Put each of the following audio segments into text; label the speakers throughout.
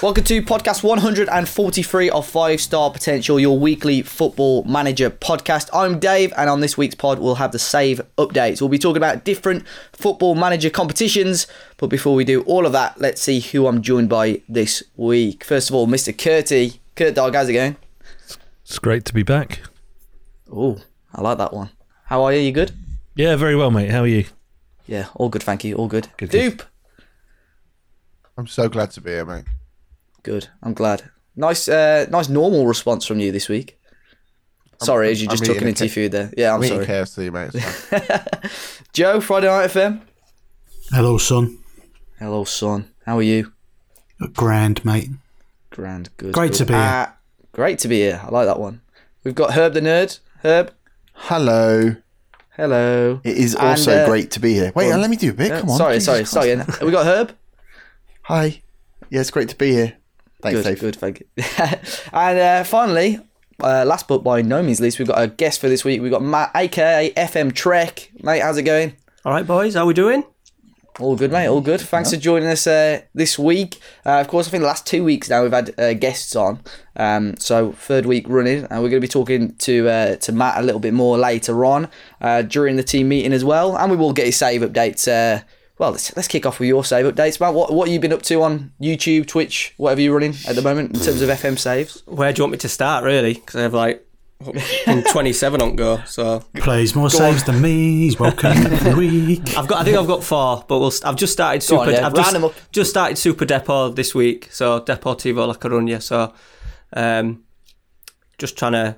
Speaker 1: Welcome to podcast 143 of Five Star Potential, your weekly football manager podcast. I'm Dave, and on this week's pod, we'll have the save updates. We'll be talking about different football manager competitions. But before we do all of that, let's see who I'm joined by this week. First of all, Mr. Curty. Kurt Dog, how's it going?
Speaker 2: It's great to be back.
Speaker 1: Oh, I like that one. How are you? You good?
Speaker 2: Yeah, very well, mate. How are you?
Speaker 1: Yeah, all good, thank you. All good.
Speaker 2: Good,
Speaker 1: Dupe.
Speaker 3: I'm so glad to be here, mate.
Speaker 1: Good. I'm glad. Nice, uh, nice normal response from you this week. Sorry, as you
Speaker 3: I'm
Speaker 1: just took
Speaker 3: eating
Speaker 1: an
Speaker 3: a
Speaker 1: into
Speaker 3: K-
Speaker 1: food there. Yeah, I'm
Speaker 3: I'm eating
Speaker 1: sorry.
Speaker 3: KFC, mate.
Speaker 1: Joe, Friday Night FM.
Speaker 4: Hello, son.
Speaker 1: Hello, son. How are you?
Speaker 4: Grand, mate.
Speaker 1: Grand. Good.
Speaker 4: Great
Speaker 1: good.
Speaker 4: to be here.
Speaker 1: Uh, great to be here. I like that one. We've got Herb the Nerd. Herb.
Speaker 5: Hello.
Speaker 1: Hello.
Speaker 5: It is
Speaker 1: And,
Speaker 5: also
Speaker 1: uh,
Speaker 5: great to be here. Wait,
Speaker 1: go on.
Speaker 5: let me do a bit.
Speaker 1: Yeah,
Speaker 5: Come on.
Speaker 1: sorry,
Speaker 5: Jesus
Speaker 1: sorry,
Speaker 5: Christ.
Speaker 1: sorry. Have we got Herb?
Speaker 5: Hi. Yeah, it's great to be here. Thanks,
Speaker 1: Good,
Speaker 5: Dave.
Speaker 1: good, thank you. and uh, finally, uh, last but by no means least, we've got a guest for this week. We've got Matt, aka FM Trek. Mate, how's it going?
Speaker 6: All right, boys, how we doing?
Speaker 1: All good, mate. All good. Thanks for joining us uh, this week. Uh, of course, I think the last two weeks now we've had uh, guests on. Um, so third week running, and we're going to be talking to uh, to Matt a little bit more later on uh, during the team meeting as well, and we will get his save updates. Well, let's, let's kick off with your save updates, Matt. What what have you been up to on YouTube, Twitch, whatever you're running at the moment in terms of FM saves?
Speaker 6: Where do you want me to start, really? Because I have like fucking 27 on go. So
Speaker 4: Plays more saves than me. He's welcome every week.
Speaker 6: I've got, I think I've got four, but we'll. I've just started
Speaker 1: Go on,
Speaker 6: super.
Speaker 1: yeah,
Speaker 6: I've just, just started Super Depot this week. So Deportivo La Coruña. So, um, just trying to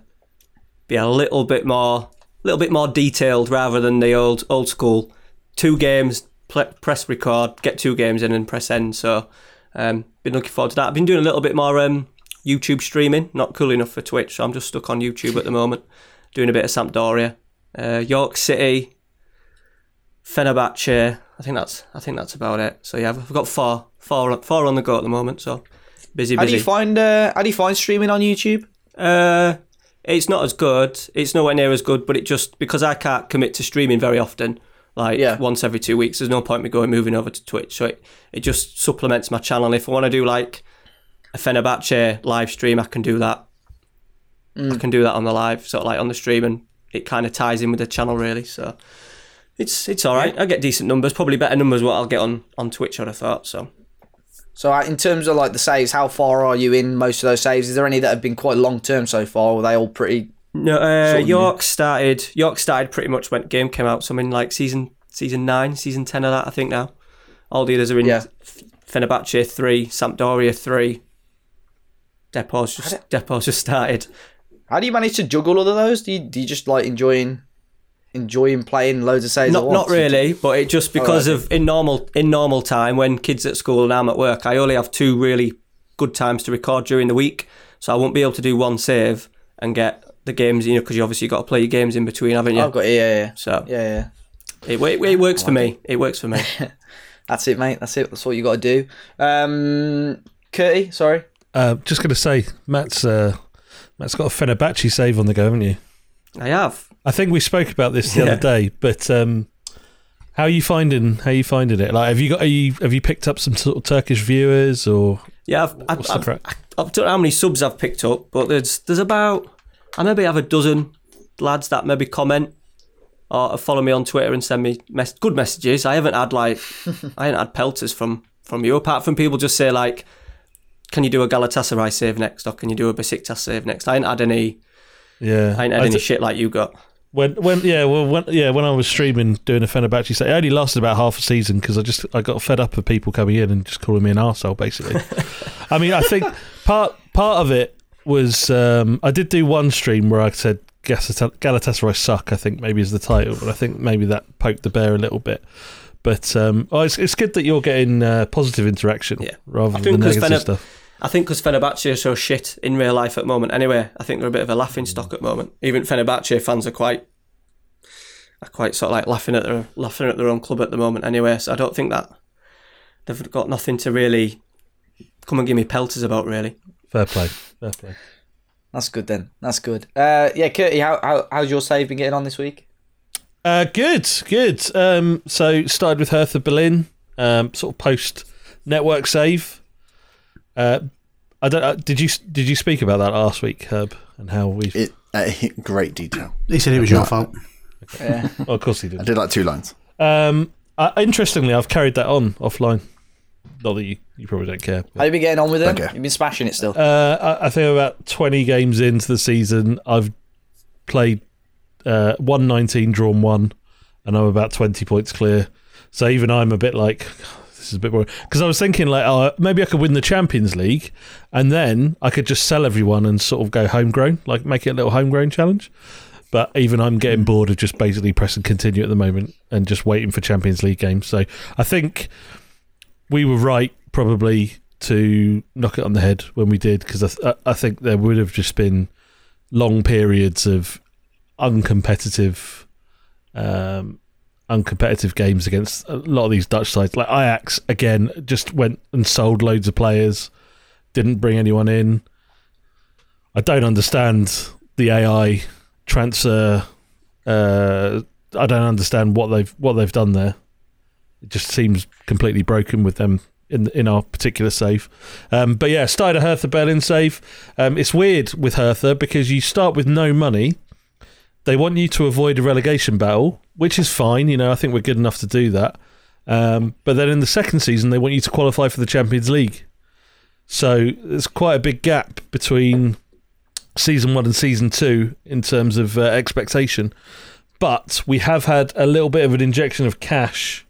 Speaker 6: be a little bit more, little bit more detailed rather than the old old school. Two games, pl- press record, get two games in, and press end. So, um, been looking forward to that. I've been doing a little bit more um, YouTube streaming. Not cool enough for Twitch, so I'm just stuck on YouTube at the moment, doing a bit of Sampdoria, uh, York City, Fenerbahce. I think that's I think that's about it. So yeah, I've got four, four, four on the go at the moment. So busy,
Speaker 1: How do you find uh, how do you find streaming on YouTube?
Speaker 6: Uh, it's not as good. It's nowhere near as good, but it just because I can't commit to streaming very often, like
Speaker 1: Yeah.
Speaker 6: once every two weeks. There's no point me going moving over to Twitch. So it, it just supplements my channel. If I want to do like a Fenerbahce live stream, I can do that. I can do that on the live, sort of like on the stream, and it kind of ties in with the channel really. So it's it's all right. I get decent numbers, probably better numbers what I'll get on on Twitch. I'd have thought so.
Speaker 1: So, uh, in terms of like the saves, how far are you in most of those saves? Is there any that have been quite long term so far? Or are they all pretty?
Speaker 6: No, uh,
Speaker 1: Sort of
Speaker 6: York started. York started pretty much when the game came out. So I'm in like season season nine, season ten of that. I think now. All the others are in
Speaker 1: Yeah.
Speaker 6: Fenerbahce three, Sampdoria three. Depot's just Depot's just started.
Speaker 1: How do you manage to juggle all of those? Do you, do you just like enjoying enjoying playing loads of saves?
Speaker 6: Not not really, but it just because
Speaker 1: right.
Speaker 6: of in normal in normal time when kids at school and I'm at work, I only have two really good times to record during the week, so I won't be able to do one save and get the games. You know, because you obviously got to play your games in between, haven't you?
Speaker 1: I've got yeah, yeah,
Speaker 6: So
Speaker 1: yeah, yeah.
Speaker 6: it, it, it works for me. It works for me.
Speaker 1: That's it, mate. That's it. That's what you got to do. Um, Curty, sorry.
Speaker 2: Uh, just going to say, Matt's uh, Matt's got a Fenerbahce save on the go, haven't you?
Speaker 6: I have.
Speaker 2: I think we spoke about this the
Speaker 6: Yeah.
Speaker 2: other day, but um, how are you finding how are you finding it? Like, have you got are you have you picked up some sort of Turkish viewers or
Speaker 6: Yeah, I've, I've, I've. I don't know how many subs I've picked up, but there's there's about I maybe have a dozen lads that maybe comment or follow me on Twitter and send me mes- good messages. I haven't had like I haven't had pelters from from you apart from people just say like, can you do a Galatasaray save next or can you do a Besiktas save next? I ain't had any
Speaker 2: Yeah,
Speaker 6: I ain't had
Speaker 2: I
Speaker 6: any
Speaker 2: d-
Speaker 6: shit like you got.
Speaker 2: when when yeah well when yeah when I was streaming doing a Fenerbahce save, it only lasted about half a season because I just I got fed up of people coming in and just calling me an arsehole basically. I mean, I think part part of it was um, I did do one stream where I said Galatasaray suck. I think maybe is the title, but I think maybe that poked the bear a little bit. But um, oh, it's, it's good that you're getting uh, positive interaction
Speaker 6: Yeah.
Speaker 2: rather
Speaker 6: I
Speaker 2: than negative
Speaker 6: Fener-
Speaker 2: stuff.
Speaker 6: I think because Fenerbahce are so shit in real life at the moment. Anyway, I think they're a bit of a laughing stock at the moment. Even Fenerbahce fans are quite, are quite sort of like laughing at their laughing at their own club at the moment. Anyway, so I don't think that they've got nothing to really come and give me pelters about. Really,
Speaker 2: Fair play, fair play.
Speaker 1: That's good then. That's good. Uh, yeah, Curty, how, how how's your save been getting on this week?
Speaker 2: Uh, good, good. Um, so started with Hertha Berlin, um, sort of post network save. Uh, I don't. Uh, did you did you speak about that last week, Herb, and how we?
Speaker 5: It, uh, great detail.
Speaker 4: He said it was your fault.
Speaker 1: Yeah.
Speaker 2: Oh, of course he did.
Speaker 5: I
Speaker 2: did.
Speaker 5: did like two lines.
Speaker 2: Um, uh, interestingly, I've carried that on offline. Not that you, you probably don't care. but-
Speaker 1: How you been getting on with them?
Speaker 5: Okay.
Speaker 1: You've been smashing it still.
Speaker 2: Uh, I, I think about 20 games into the season, I've played uh, 119, drawn one, and I'm about 20 points clear. So even I'm a bit like, this is a bit more. Because I was thinking, like, oh, maybe I could win the Champions League, and then I could just sell everyone and sort of go homegrown, like make it a little homegrown challenge. But even I'm getting bored of just basically pressing continue at the moment and just waiting for Champions League games. So I think we were right probably to knock it on the head when we did because I, th- I think there would have just been long periods of uncompetitive um uncompetitive games against a lot of these Dutch sides. Like Ajax again just went and sold loads of players didn't bring anyone in. I don't understand the AI transfer uh I don't understand what they've what they've done there it just seems completely broken with them in in our particular save. Um, but yeah, started a Hertha Berlin save. Um, it's weird with Hertha because you start with no money. They want you to avoid a relegation battle, which is fine. You know, I think we're good enough to do that. Um, but then in the second season, they want you to qualify for the Champions League. So there's quite a big gap between season one and season two in terms of uh, expectation. But we have had a little bit of an injection of cash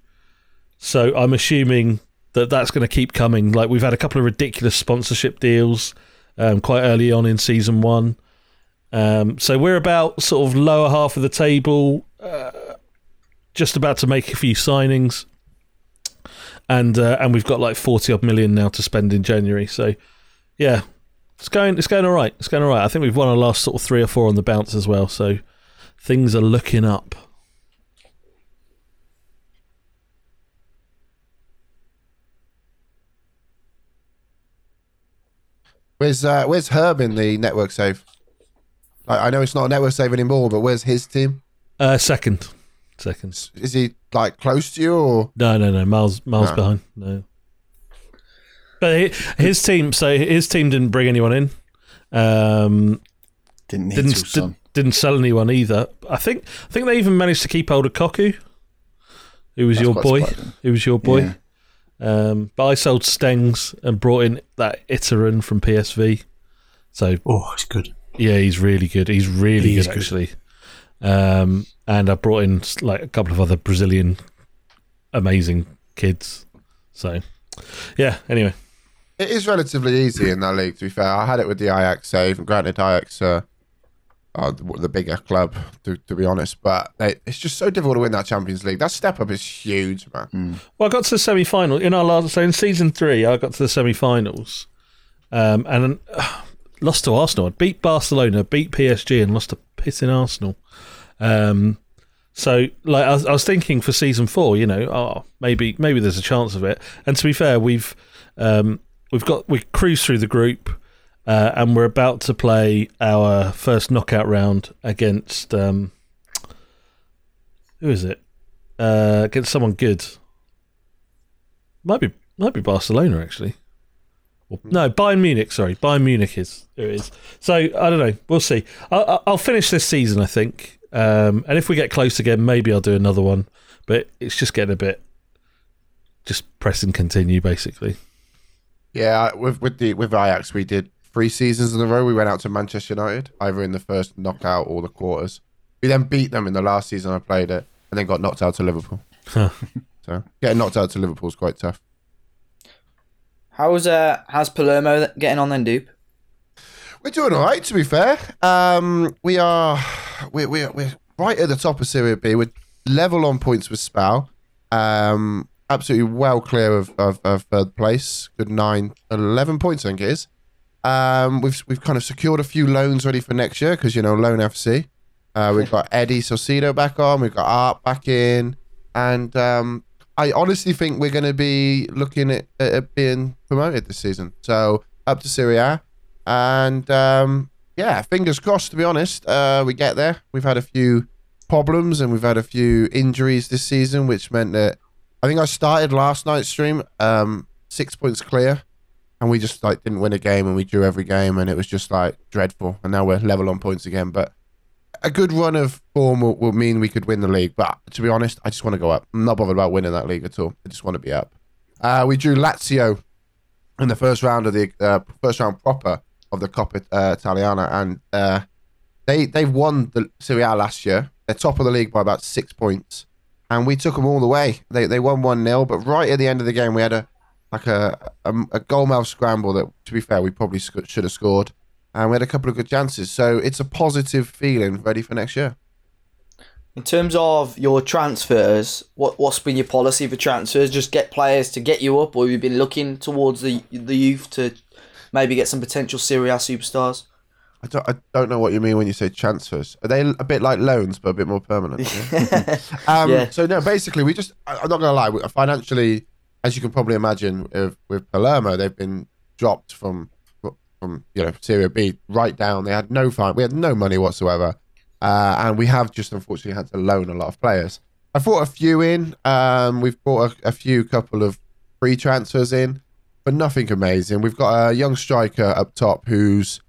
Speaker 2: so I'm assuming that that's going to keep coming. Like we've had a couple of ridiculous sponsorship deals um, quite early on in season one. Um, so we're about sort of lower half of the table, uh, just about to make a few signings, and uh, and we've got like forty odd million now to spend in January. So yeah, it's going it's going all right. It's going all right. I think we've won our last sort of three or four on the bounce as well. So things are looking up.
Speaker 3: Where's uh, where's Herb in the network save? I, I know it's not a network save anymore, but where's his team?
Speaker 2: Uh, second, second.
Speaker 3: Is he like close to you or?
Speaker 2: No, no, no. Miles, miles
Speaker 3: No.
Speaker 2: behind. No. But he, his team, so his team didn't bring anyone in. Um,
Speaker 5: Didn't need
Speaker 2: didn't
Speaker 5: to, son.
Speaker 2: did, didn't sell anyone either. I think I think they even managed to keep hold of Koku, who was
Speaker 5: That's
Speaker 2: your
Speaker 5: quite
Speaker 2: boy.
Speaker 5: surprising.
Speaker 2: Who was your boy?
Speaker 5: Yeah.
Speaker 2: Um, but I sold Stengs and brought in that Ihattaren from PSV. So
Speaker 4: Oh, he's good.
Speaker 2: yeah, he's really good. He's really
Speaker 4: He
Speaker 2: good,
Speaker 4: good.
Speaker 2: actually. Um, and I brought in like a couple of other Brazilian amazing kids. So yeah. Anyway,
Speaker 3: It is relatively easy in that league. To be fair, I had it with the Ajax save, and granted, Ajax uh, are the, the bigger club, to, to be honest. But they, it's just so difficult to win that Champions League. That step up is huge, man.
Speaker 2: well, I got to the semi final in our last. So in season three, I got to the semi finals, um, and uh, lost to Arsenal. I beat Barcelona, beat PSG, and lost to pissing Arsenal. Um, so like I was, I was thinking for season four, you know, oh maybe maybe there's a chance of it. And to be fair, we've um, we've got we cruised through the group, uh, and we're about to play our first knockout round against um, who is it? Uh, against someone good. Might be might be Barcelona actually. No, Bayern Munich. Sorry, Bayern Munich is it is. So I don't know. We'll see. I'll, I'll- I'll finish this season, I think. Um, and if we get close again, maybe I'll do another one. But it's just getting a bit, just press and continue, basically.
Speaker 3: Yeah, with with the with Ajax, we did three seasons in a row. We went out to Manchester United, either in the first knockout or the quarters. We then beat them in the last season I played it, and then got knocked out to Liverpool.
Speaker 2: Huh.
Speaker 3: so getting knocked out to Liverpool is quite tough.
Speaker 1: How's uh how's Palermo getting on then, Dupe?
Speaker 3: We're doing all right, to be fair. Um, we are we're, we're, we're right at the top of Serie B. We're level on points with Spal. Um, absolutely well clear of, of, of third place. Good nine, 11 points, I think it is. Um, we've we've kind of secured a few loans ready for next year because you know loan FC. Uh, we've got Eddie Salcedo back on. We've got Art back in, and um, I honestly think we're going to be looking at, at being promoted this season. So up to Serie A. And um, yeah, fingers crossed. To be honest, uh, we get there. We've had a few problems and we've had a few injuries this season, which meant that I think I started last night's stream um, six points clear and we just like didn't win a game, and we drew every game, and it was just like dreadful. And now we're level on points again, but. A good run of form will, will mean we could win the league, but to be honest, I just want to go up. I'm not bothered about winning that league at all. I just want to be up. Uh, we drew Lazio in the first round of the uh, first round proper of the Coppa uh, Italiana, and uh, they they won the Serie A last year. They're top of the league by about six points, and we took them all the way. They they won one 0 but right at the end of the game, we had a like a a, a goal mouth scramble that, to be fair, we probably sc- should have scored, and we had a couple of good chances. So it's a positive feeling, ready for next year.
Speaker 1: In terms of your transfers, what what's been your policy for transfers? Just get players to get you up, or have you been looking towards the the youth to maybe get some potential Serie A superstars?
Speaker 3: I don't, I don't know what you mean when you say transfers. Are they a bit like loans, but a bit more permanent? Yeah? um,
Speaker 1: Yeah.
Speaker 3: So no, basically, we just. I'm not gonna lie. we- Financially, as you can probably imagine, with, with Palermo, they've been dropped from from you know Serie B right down. They had no fine. We had no money whatsoever, uh, and we have just unfortunately had to loan a lot of players. I brought a few in. Um, we've brought a, a few couple of free transfers in, but nothing amazing. We've got a young striker up top who's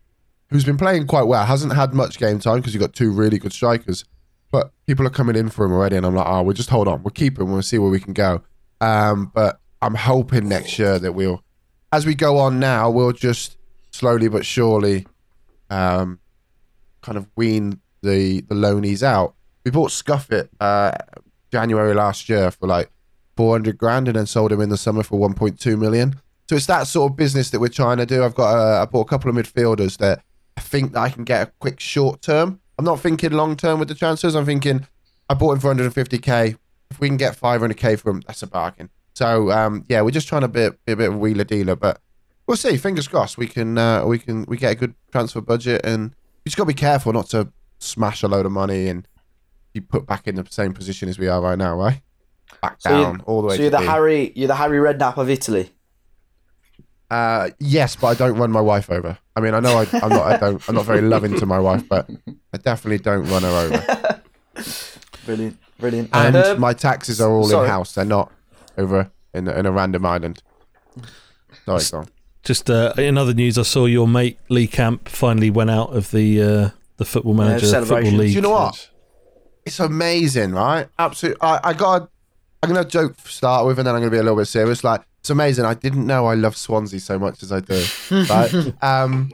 Speaker 3: who's been playing quite well. Hasn't had much game time because you've got two really good strikers. But people are coming in for him already, and I'm like, oh, we'll just hold on. We'll keep him. We'll see where we can go. Um, but I'm hoping next year that we'll, as we go on now, we'll just slowly but surely, um, kind of wean the the loanies out. We bought Scuffit uh, January last year for like 400 grand, and then sold him in the summer for 1.2 million. So it's that sort of business that we're trying to do. I've got a, I bought a couple of midfielders that I think that I can get a quick short term. I'm not thinking long term with the transfers. I'm thinking I bought him for 150k. If we can get 500k from, that's a bargain. So um, yeah, we're just trying to be, be a bit of a wheeler dealer, but we'll see. Fingers crossed, we can uh, we can we get a good transfer budget, and we just got to be careful not to smash a load of money and be put back in the same position as we are right now, right? Back
Speaker 1: So
Speaker 3: down all the way.
Speaker 1: So you're
Speaker 3: to
Speaker 1: the
Speaker 3: D.
Speaker 1: Harry, you're the Harry Redknapp of Italy.
Speaker 3: Uh, yes, but I don't run my wife over. I mean, I know I, I'm not. I don't. I'm not very loving to my wife, but I definitely don't run her over.
Speaker 1: Brilliant, brilliant.
Speaker 3: And
Speaker 1: Um,
Speaker 3: my taxes are all in house. They're not over in in a random island. Sorry, go on.
Speaker 2: Just uh, in other news, I saw your mate Lee Camp finally went out of the uh, the Football Manager Football. League.
Speaker 3: Do you know what? It's amazing, right? Absolutely. I, I got. I'm gonna joke to start with, and then I'm gonna be a little bit serious. Like it's amazing. I didn't know I love Swansea so much as I do. right? Um,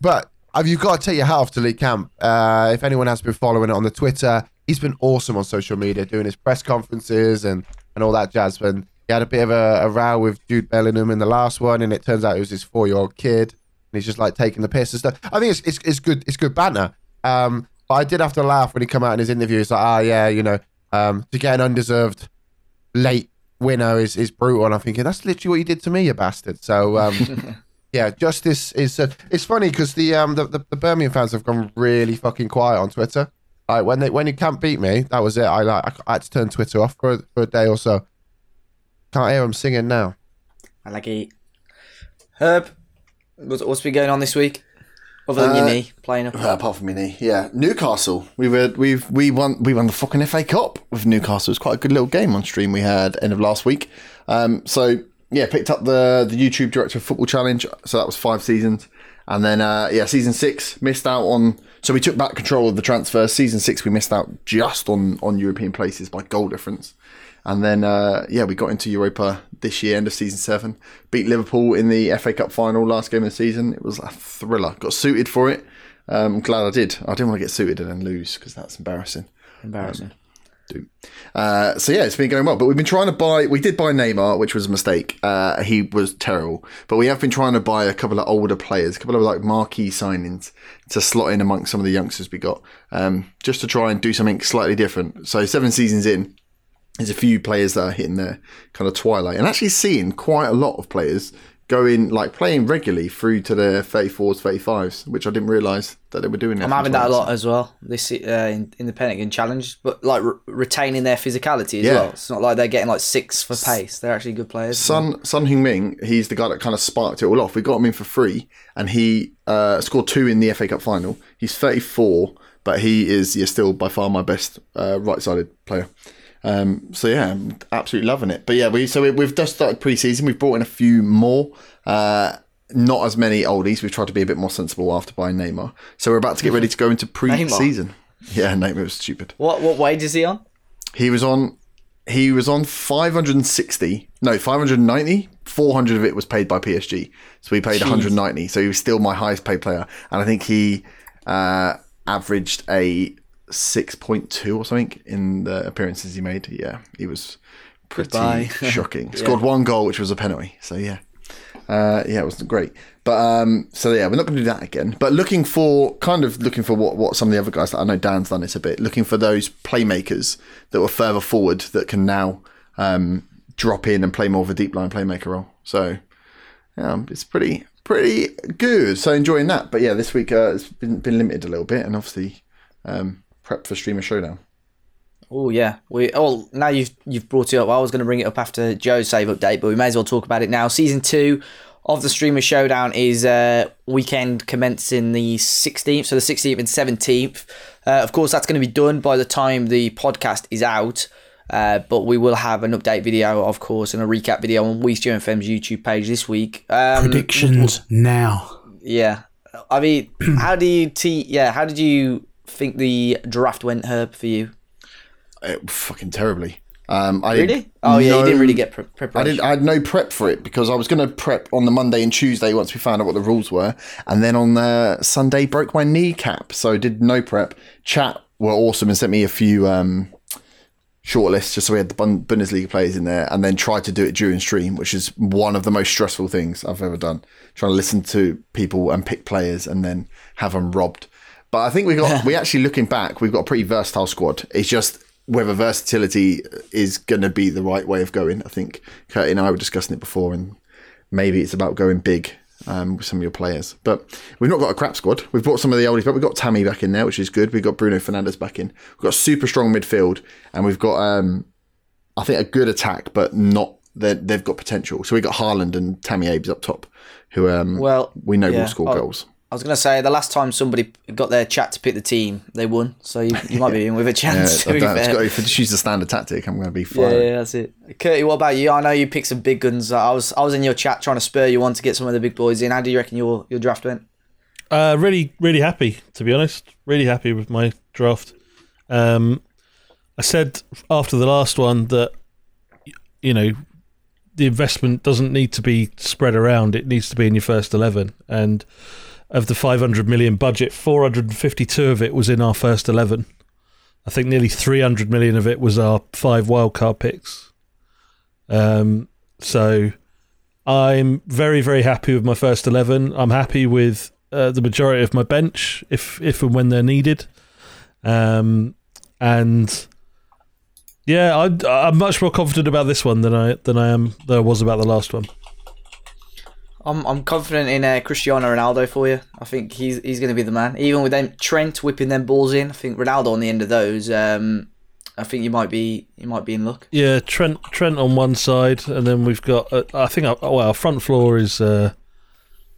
Speaker 3: but you've got to take your hat off to Lee Camp. Uh, if anyone has been following it on the Twitter, he's been awesome on social media, doing his press conferences and and all that jazz. And he had a bit of a, a row with Jude Bellingham in the last one, and it turns out it was his four year old kid, and he's just like taking the piss and stuff. I think it's it's, it's good. It's good banter. Um, but I did have to laugh when he come out in his interview. He's like, ah, yeah, you know, um, to get an undeserved late winner is, is brutal. And I'm thinking, that's literally what you did to me, you bastard. So, um, yeah, justice is. Uh, it's funny because the, um, the, the the Birmingham fans have gone really fucking quiet on Twitter. Like when they when you can't beat me, that was it. I like I, I had to turn Twitter off for a, for a day or so. Can't hear them singing now.
Speaker 1: I like it. Herb, what's, what's been going on this week? Other than your
Speaker 5: Uh,
Speaker 1: knee playing up.
Speaker 5: Uh, apart from me, knee. yeah. Newcastle. We were we've we won we won the fucking FA Cup with Newcastle. It was quite a good little game on stream we had end of last week. Um, so yeah, picked up the the YouTube Director of Football Challenge. So that was five seasons, and then uh, yeah, season six missed out on. So we took back control of the transfer. Season six, we missed out just on on European places by goal difference. And then, uh, yeah, we got into Europa this year, end of season seven. Beat Liverpool in the FA Cup final, last game of the season. It was a thriller. Got suited for it. Um, I'm glad I did. I didn't want to get suited and then lose because that's embarrassing.
Speaker 1: Embarrassing.
Speaker 5: Uh, so yeah, it's been going well. But we've been trying to buy. We did buy Neymar, which was a mistake. Uh, he was terrible. But we have been trying to buy a couple of older players, a couple of like marquee signings to slot in amongst some of the youngsters we got, um, just to try and do something slightly different. So seven seasons in, there's a few players that are hitting their kind of twilight, and actually seeing quite a lot of players going like playing regularly through to their 34s, 35s, which I didn't realise that they were doing. That.
Speaker 1: I'm having that a lot as well. This uh, in, in the Pentagon Challenge, but like re- retaining their physicality as
Speaker 5: Yeah.
Speaker 1: well. It's not like they're getting like six for pace. They're actually good players.
Speaker 5: Son Son Heung-min, he's the guy that kind of sparked it all off. We got him in for free, and he uh, scored two in the FA Cup final. He's 34, but he is yeah, still by far my best uh, right-sided player. Um, so yeah, I'm absolutely loving it. But yeah, we so we, we've just started pre-season. We've brought in a few more. Uh, not as many oldies. We've tried to be a bit more sensible after buying Neymar. So we're about to get ready to go into pre-season. Yeah, Neymar was stupid.
Speaker 1: What what wage is he on?
Speaker 5: He was on he was on 560 no 590 400 of it was paid by psg so we paid 190 so he was still my highest paid player and i think he uh, averaged a 6.2 or something in the appearances he made yeah he was pretty
Speaker 1: Goodbye.
Speaker 5: shocking scored one goal which was a penalty so yeah uh, yeah, it wasn't great. But um, so yeah, we're not going to do that again. But looking for kind of looking for what what some of the other guys. that I know Dan's done it a bit. Looking for those playmakers that were further forward that can now um, drop in and play more of a deep line playmaker role. So yeah, it's pretty pretty good. So enjoying that. But yeah, this week uh, it's been been limited a little bit, and obviously um, prep for streamer showdown.
Speaker 1: Oh yeah, we. Oh, now you've you've brought it up. I was going to bring it up after Joe's save update, but we may as well talk about it now. Season two of the Streamer Showdown is uh, weekend commencing the 16th, so the 16th and 17th. Uh, of course, that's going to be done by the time the podcast is out. Uh, but we will have an update video, of course, and a recap video on WeStream FM's YouTube page this week. Um,
Speaker 4: Predictions now.
Speaker 1: Yeah, I mean, how do you t? Yeah, how did you think the draft went, Herb, for you?
Speaker 5: It, fucking terribly. Um, I
Speaker 1: Really? Oh yeah, you didn't really get pre-
Speaker 5: I
Speaker 1: preparation.
Speaker 5: did. I had no prep for it because I was going to prep on the Monday and Tuesday once we found out what the rules were, and then on the Sunday broke my kneecap, so did no prep. Chat were awesome and sent me a few um, shortlists just so we had the Bundesliga players in there, and then tried to do it during stream, which is one of the most stressful things I've ever done. Trying to listen to people and pick players and then have them robbed. But I think we got we actually looking back, we've got a pretty versatile squad. It's just whether versatility is going to be the right way of going. I think Kurt and I were discussing it before, and maybe it's about going big um, with some of your players. But we've not got a crap squad. We've brought some of the oldies, but we've got Tammy back in there, which is good. We've got Bruno Fernandes back in. We've got a super strong midfield, and we've got um, I think a good attack, but not that they've got potential. So we've got Haaland and Tammy Abe's up top, who um,
Speaker 1: Well,
Speaker 5: we know
Speaker 1: yeah.
Speaker 5: will score
Speaker 1: Oh,
Speaker 5: goals.
Speaker 1: I was going to say the last time somebody got their chat to pick the team, they won. So you, you might be in with a
Speaker 5: Yeah,
Speaker 1: chance. to
Speaker 5: I've
Speaker 1: be
Speaker 5: done- it's
Speaker 1: fair.
Speaker 5: got- if I just use the standard tactic, I'm going to be
Speaker 1: yeah, yeah, that's it. Curtie, what about you? I know you picked some big guns. I was I was in your chat trying to spur you on to get some of the big boys in. How do you reckon your, your draft went?
Speaker 2: Uh, really, really happy to be honest. Really happy with my draft. Um, I said after the last one that you know the investment doesn't need to be spread around; it needs to be in your first eleven. And of the 500 million budget, 452 of it was in our first eleven. I think nearly 300 million of it was our five wildcard picks. Um, so I'm very, very happy with my first eleven. I'm happy with uh, the majority of my bench, if if and when they're needed. Um, and yeah, I'm, I'm much more confident about this one than I than I am than I was about the last one.
Speaker 1: I'm I'm confident in uh, Cristiano Ronaldo for you. I think he's he's going to be the man. Even with them Trent whipping them balls in, I think Ronaldo on the end of those. Um, I think you might be you might be in luck.
Speaker 2: Yeah, Trent Trent on one side, and then we've got uh, I think our, well our front floor is uh,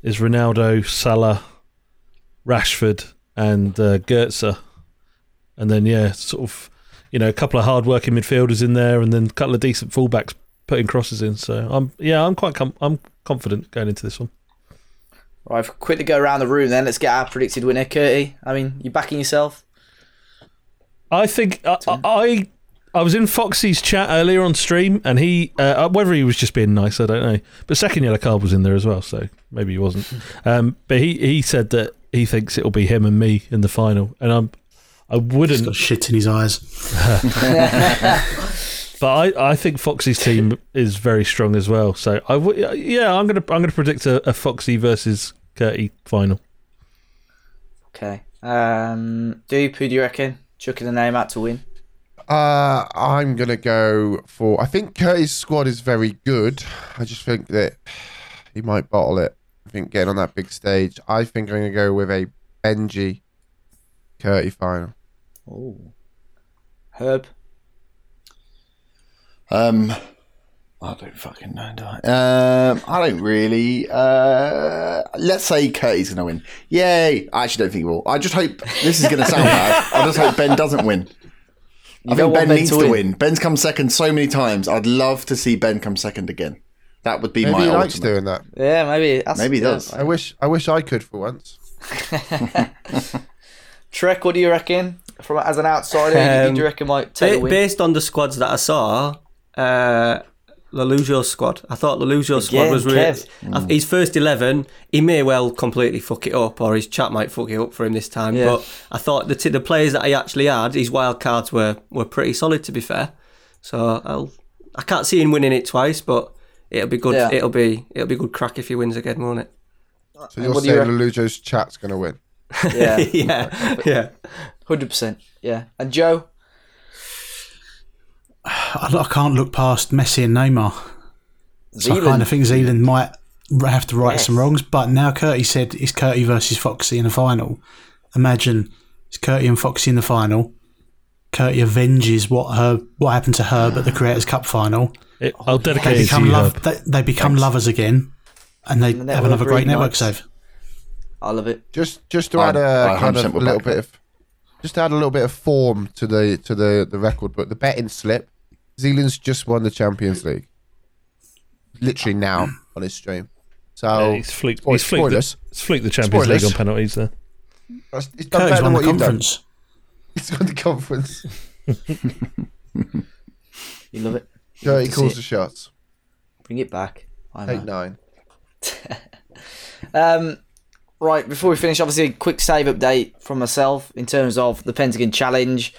Speaker 2: is Ronaldo, Salah, Rashford, and uh, and then yeah, sort of you know a couple of hard working midfielders in there, and then a couple of decent fullbacks putting crosses in. So I'm yeah I'm quite com- I'm confident going into this one.
Speaker 1: Right, quick to go around the room then. Let's get our predicted winner, Curtie. I mean, you backing yourself?
Speaker 2: I think I, I I was in Foxy's chat earlier on stream, and he uh, whether he was just being nice, I don't know. But second yellow card was in there as well, so maybe he wasn't. Um, but he he said that he thinks it'll be him and me in the final, and I'm I wouldn't,
Speaker 4: got shit in his eyes.
Speaker 2: but I, I think Foxy's team is very strong as well. So I w- yeah, I'm gonna I'm gonna predict a, a Foxy versus Curty final.
Speaker 1: Okay. Um, Dupe, who do you reckon? Chucking the name out to win.
Speaker 3: Uh, I'm gonna go for. I think Curtis' squad is very good. I just think that he might bottle it. I think getting on that big stage. I think I'm gonna go with a Benji Curtis final.
Speaker 1: Oh. Herb.
Speaker 5: Um, I don't fucking know, do I? Um, I don't really. Uh, let's say Curtis going to win. Yay! I actually don't think he will. I just hope this is going to sound bad. I just hope Ben doesn't win. I think Ben
Speaker 1: Ben
Speaker 5: needs
Speaker 1: to
Speaker 5: to
Speaker 1: win.
Speaker 5: win. Ben's come second so many times. I'd love to see Ben come second again. That would be
Speaker 3: Maybe
Speaker 5: my
Speaker 3: he likes
Speaker 5: ultimate.
Speaker 3: doing that.
Speaker 1: Yeah, maybe. That's,
Speaker 5: Maybe he
Speaker 1: yeah.
Speaker 5: does.
Speaker 3: I wish I wish I could for once.
Speaker 1: Trek, what do you reckon? From as an outsider,
Speaker 6: Um,
Speaker 1: do you reckon might take the
Speaker 6: based on the squads that I saw, uh, Lelujo's squad. I thought Lelujo's squad
Speaker 1: Again,
Speaker 6: was really.
Speaker 1: Kev.
Speaker 6: His first eleven, he may well completely fuck it up, or his chat might fuck it up for him this time.
Speaker 1: Yeah.
Speaker 6: But I thought the t- the players that he actually had, his wild cards were were pretty solid. To be fair, so I'll I can't see him winning it twice, but it'll be good.
Speaker 1: Yeah.
Speaker 6: It'll be it'll be good crack if he wins again, won't it?
Speaker 3: So you're
Speaker 1: what do you
Speaker 3: saying
Speaker 1: reckon?
Speaker 3: Lelujo's chat's going to win?
Speaker 1: Yeah,
Speaker 6: yeah, yeah.
Speaker 1: hundred percent. Yeah, and Joe.
Speaker 4: I, I can't look past Messi and Neymar. So I kind of think Zealand might have to right
Speaker 1: Yes.
Speaker 4: some wrongs. But now Curty said it's Curty versus Foxy in the final. Imagine it's Curty and Foxy in the final. Curty avenges what her what happened to her at the Creators Cup final.
Speaker 2: It, I'll
Speaker 4: They
Speaker 2: dedicate it to
Speaker 4: become
Speaker 2: you.
Speaker 4: love. They, they become lovers again, and they
Speaker 1: And the
Speaker 4: have another great network
Speaker 1: reunites.
Speaker 4: save.
Speaker 1: I love it.
Speaker 3: Just just to
Speaker 5: I-
Speaker 3: add a
Speaker 5: I
Speaker 3: kind of little
Speaker 5: back
Speaker 3: bit of just to add a little bit of form to the to the the record book. The betting slip. Zealand's just won the Champions League. Literally now on his stream. So
Speaker 2: Yeah, he's fleeked,
Speaker 3: Spoil-
Speaker 2: he's fleeked, the, he's fleeked the Champions
Speaker 3: Spoilers.
Speaker 2: League on penalties there.
Speaker 3: That's- he's done
Speaker 4: Curty's
Speaker 3: better than
Speaker 4: won the
Speaker 3: what you've done.
Speaker 4: conference.
Speaker 3: He's won the conference.
Speaker 1: You love it.
Speaker 3: Dirty
Speaker 1: to see
Speaker 3: calls
Speaker 1: it.
Speaker 3: the shots.
Speaker 1: Bring it back. I
Speaker 3: Take
Speaker 1: know.
Speaker 3: nine.
Speaker 1: Um, right, before we finish, obviously, a quick save update from myself in terms of the Pentagon Challenge.